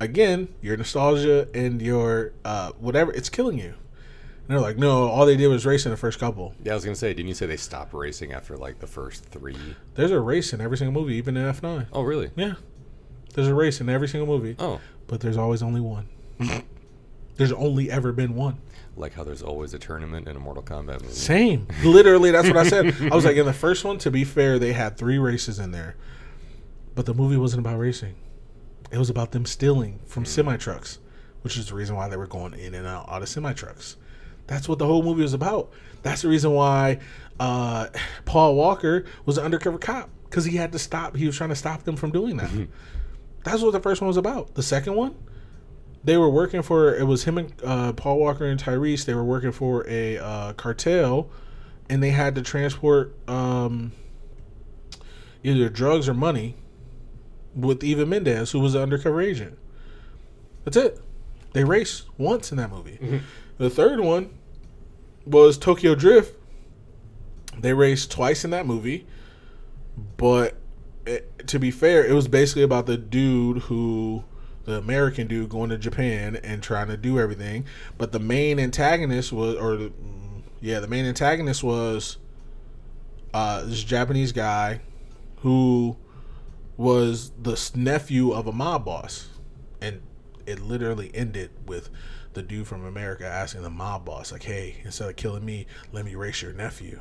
Again, your nostalgia and your uh, whatever, it's killing you. And they're like, no, all they did was race in the first couple. yeah, I was gonna say, didn't you say they stopped racing after like the first three? There's a race in every single movie, even in F9. Oh, really? Yeah, there's a race in every single movie, Oh, but there's always only one. there's only ever been one. Like how there's always a tournament in a Mortal Kombat movie. Same. Literally, that's what I said. I was like, in the first one, to be fair, they had three races in there. But the movie wasn't about racing. It was about them stealing from semi trucks, which is the reason why they were going in and out, out of semi trucks. That's what the whole movie was about. That's the reason why uh, Paul Walker was an undercover cop because he had to stop. He was trying to stop them from doing that. That's what the first one was about. The second one, they were working for. It was him and uh, Paul Walker and Tyrese. They were working for a uh, cartel, and they had to transport um, either drugs or money with Eva Mendes, who was an undercover agent. That's it. They race once in that movie. Mm-hmm. The third one was Tokyo Drift. They raced twice in that movie, but it, to be fair, it was basically about the dude who, the American dude, going to Japan and trying to do everything. But the main antagonist was, or yeah, the main antagonist was uh, this Japanese guy who was the nephew of a mob boss, and it literally ended with the dude from America asking the mob boss, like, "Hey, instead of killing me, let me race your nephew."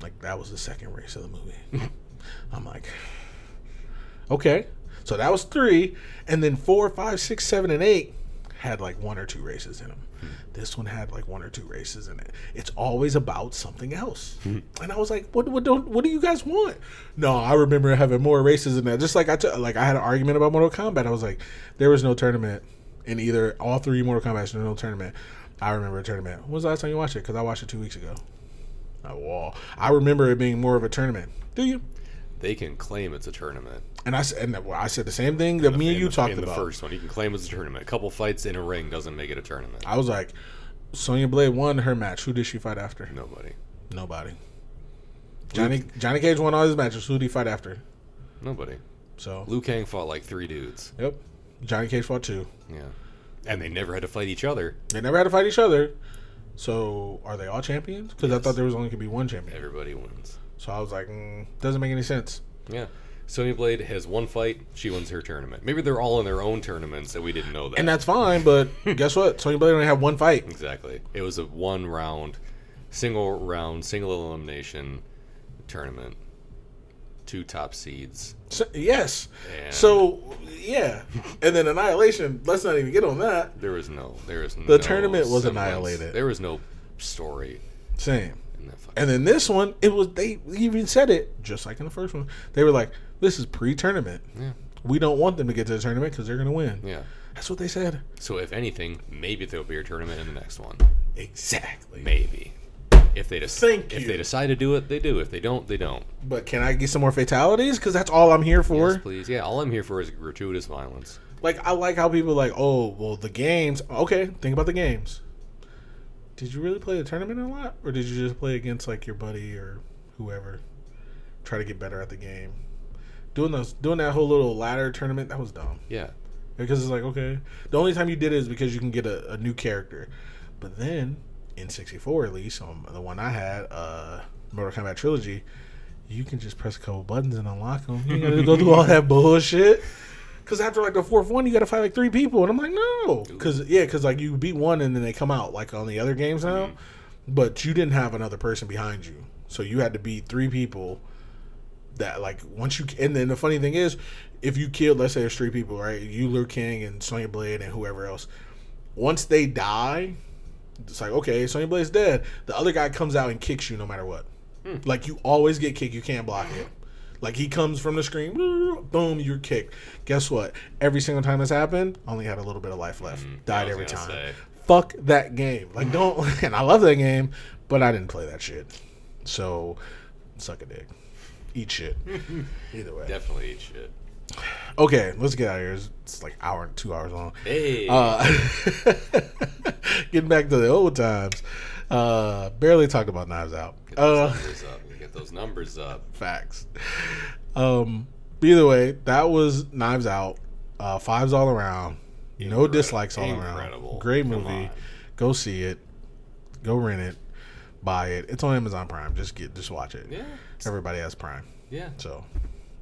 Like that was the second race of the movie. I'm like, okay, so that was three, and then four, five, six, seven, and eight had like one or two races in them. This one had like one or two races in it. It's always about something else, hmm. and I was like, what, what, don't, what do you guys want? No, I remember having more races in that. Just like I took, like I had an argument about Mortal Kombat. I was like, there was no tournament in either all three Mortal Kombat. There's no tournament. I remember a tournament. When was the last time you watched it? Because I watched it two weeks ago. Oh, wall. I remember it being more of a tournament. Do you? They can claim it's a tournament. And I and I said the same thing that me and you the- talked in the first one. You can claim it's a tournament. A couple fights in a ring doesn't make it a tournament. I was like, Sonya Blade won her match. Who did she fight after? Nobody. Nobody. Johnny Johnny Cage won all his matches. Who did he fight after? Nobody. So Liu Kang fought like three dudes. yep, Johnny Cage fought two. Yeah. And they never had to fight each other. They never had to fight each other. So are they all champions? Because I thought there was only could be one champion. Everybody wins. So I was like, mm, doesn't make any sense. Yeah. Sonya Blade has one fight. She wins her tournament. Maybe they're all in their own tournaments that we didn't know that. And that's fine, but guess what? Sonya Blade only had one fight. exactly. It was a one round, single round, single elimination tournament. Two top seeds. So, yes. And So yeah, and then Annihilation. Let's not even get on that. there was no, There is was no. The tournament was semblance. annihilated. There was no story Same. In that fight. And then this one, it was they even said it just like in the first one. They were like, "This is pre-tournament. Yeah. We don't want them to get to the tournament because they're gonna win." Yeah. That's what they said. So if anything, maybe there'll be a tournament in the next one. Exactly. Maybe. If they just if you. they decide to do it, they do. If they don't, they don't. But can I get some more fatalities? Because that's all I'm here for. Yes, please. Yeah, all I'm here for is gratuitous violence. Like I like how people are like, "Oh, well, the games." Okay, think about the games. Did you really play the tournament a lot, or did you just play against like your buddy or whoever? Try to get better at the game. Doing those, doing that whole little ladder tournament, that was dumb. Yeah. because it's like okay the only time you did it is because you can get a, a new character but then in 64 at least on the one i had uh mortal kombat trilogy you can just press a couple buttons and unlock them you gotta go through all that bullshit because after like the fourth one you gotta fight like three people. And i'm like no. Because yeah because like you beat one and then they come out like on the other games now. Mm-hmm. But you didn't have another person behind you. So you had to beat three people that like once you and then the funny thing is if you killed let's say there's three people right? You Liu Kang and Sonya Blade and whoever else. Once they die it's like okay Sonya Blade's dead. The other guy comes out and kicks you no matter what. Hmm. Like you always get kicked. You can't block it like he comes from the screen boom you're kicked guess what every single time this happened only had a little bit of life left died every time say. fuck that game like don't and I love that game but I didn't play that shit so suck a dick eat shit either way Definitely eat shit. Okay, let's get out of here. It's, like hour, two hours long. Hey. Uh, getting back to the old times. Uh, barely talked about Knives Out. Uh, up. Get those numbers up. facts. Um, either way, that was Knives Out. Uh, fives all around. No Incredible. dislikes all Incredible. around. Great movie. Go see it. Go rent it. Buy it. It's on Amazon Prime. Just get, just watch it. Yeah. Everybody has Prime. Yeah. So,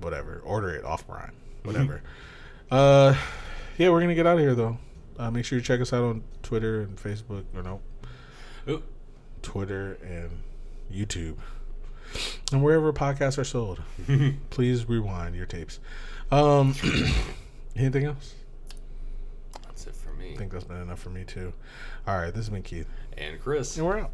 whatever. Order it off Prime. Whatever. uh, yeah, we're gonna get out of here though. Uh, make sure you check us out on Twitter and Facebook. Or no, Ooh. Twitter and YouTube, and wherever podcasts are sold. Please rewind your tapes. Um, anything else? That's it for me. I think that's been enough for me too. All right, this has been Keith, And Chris. and we're out.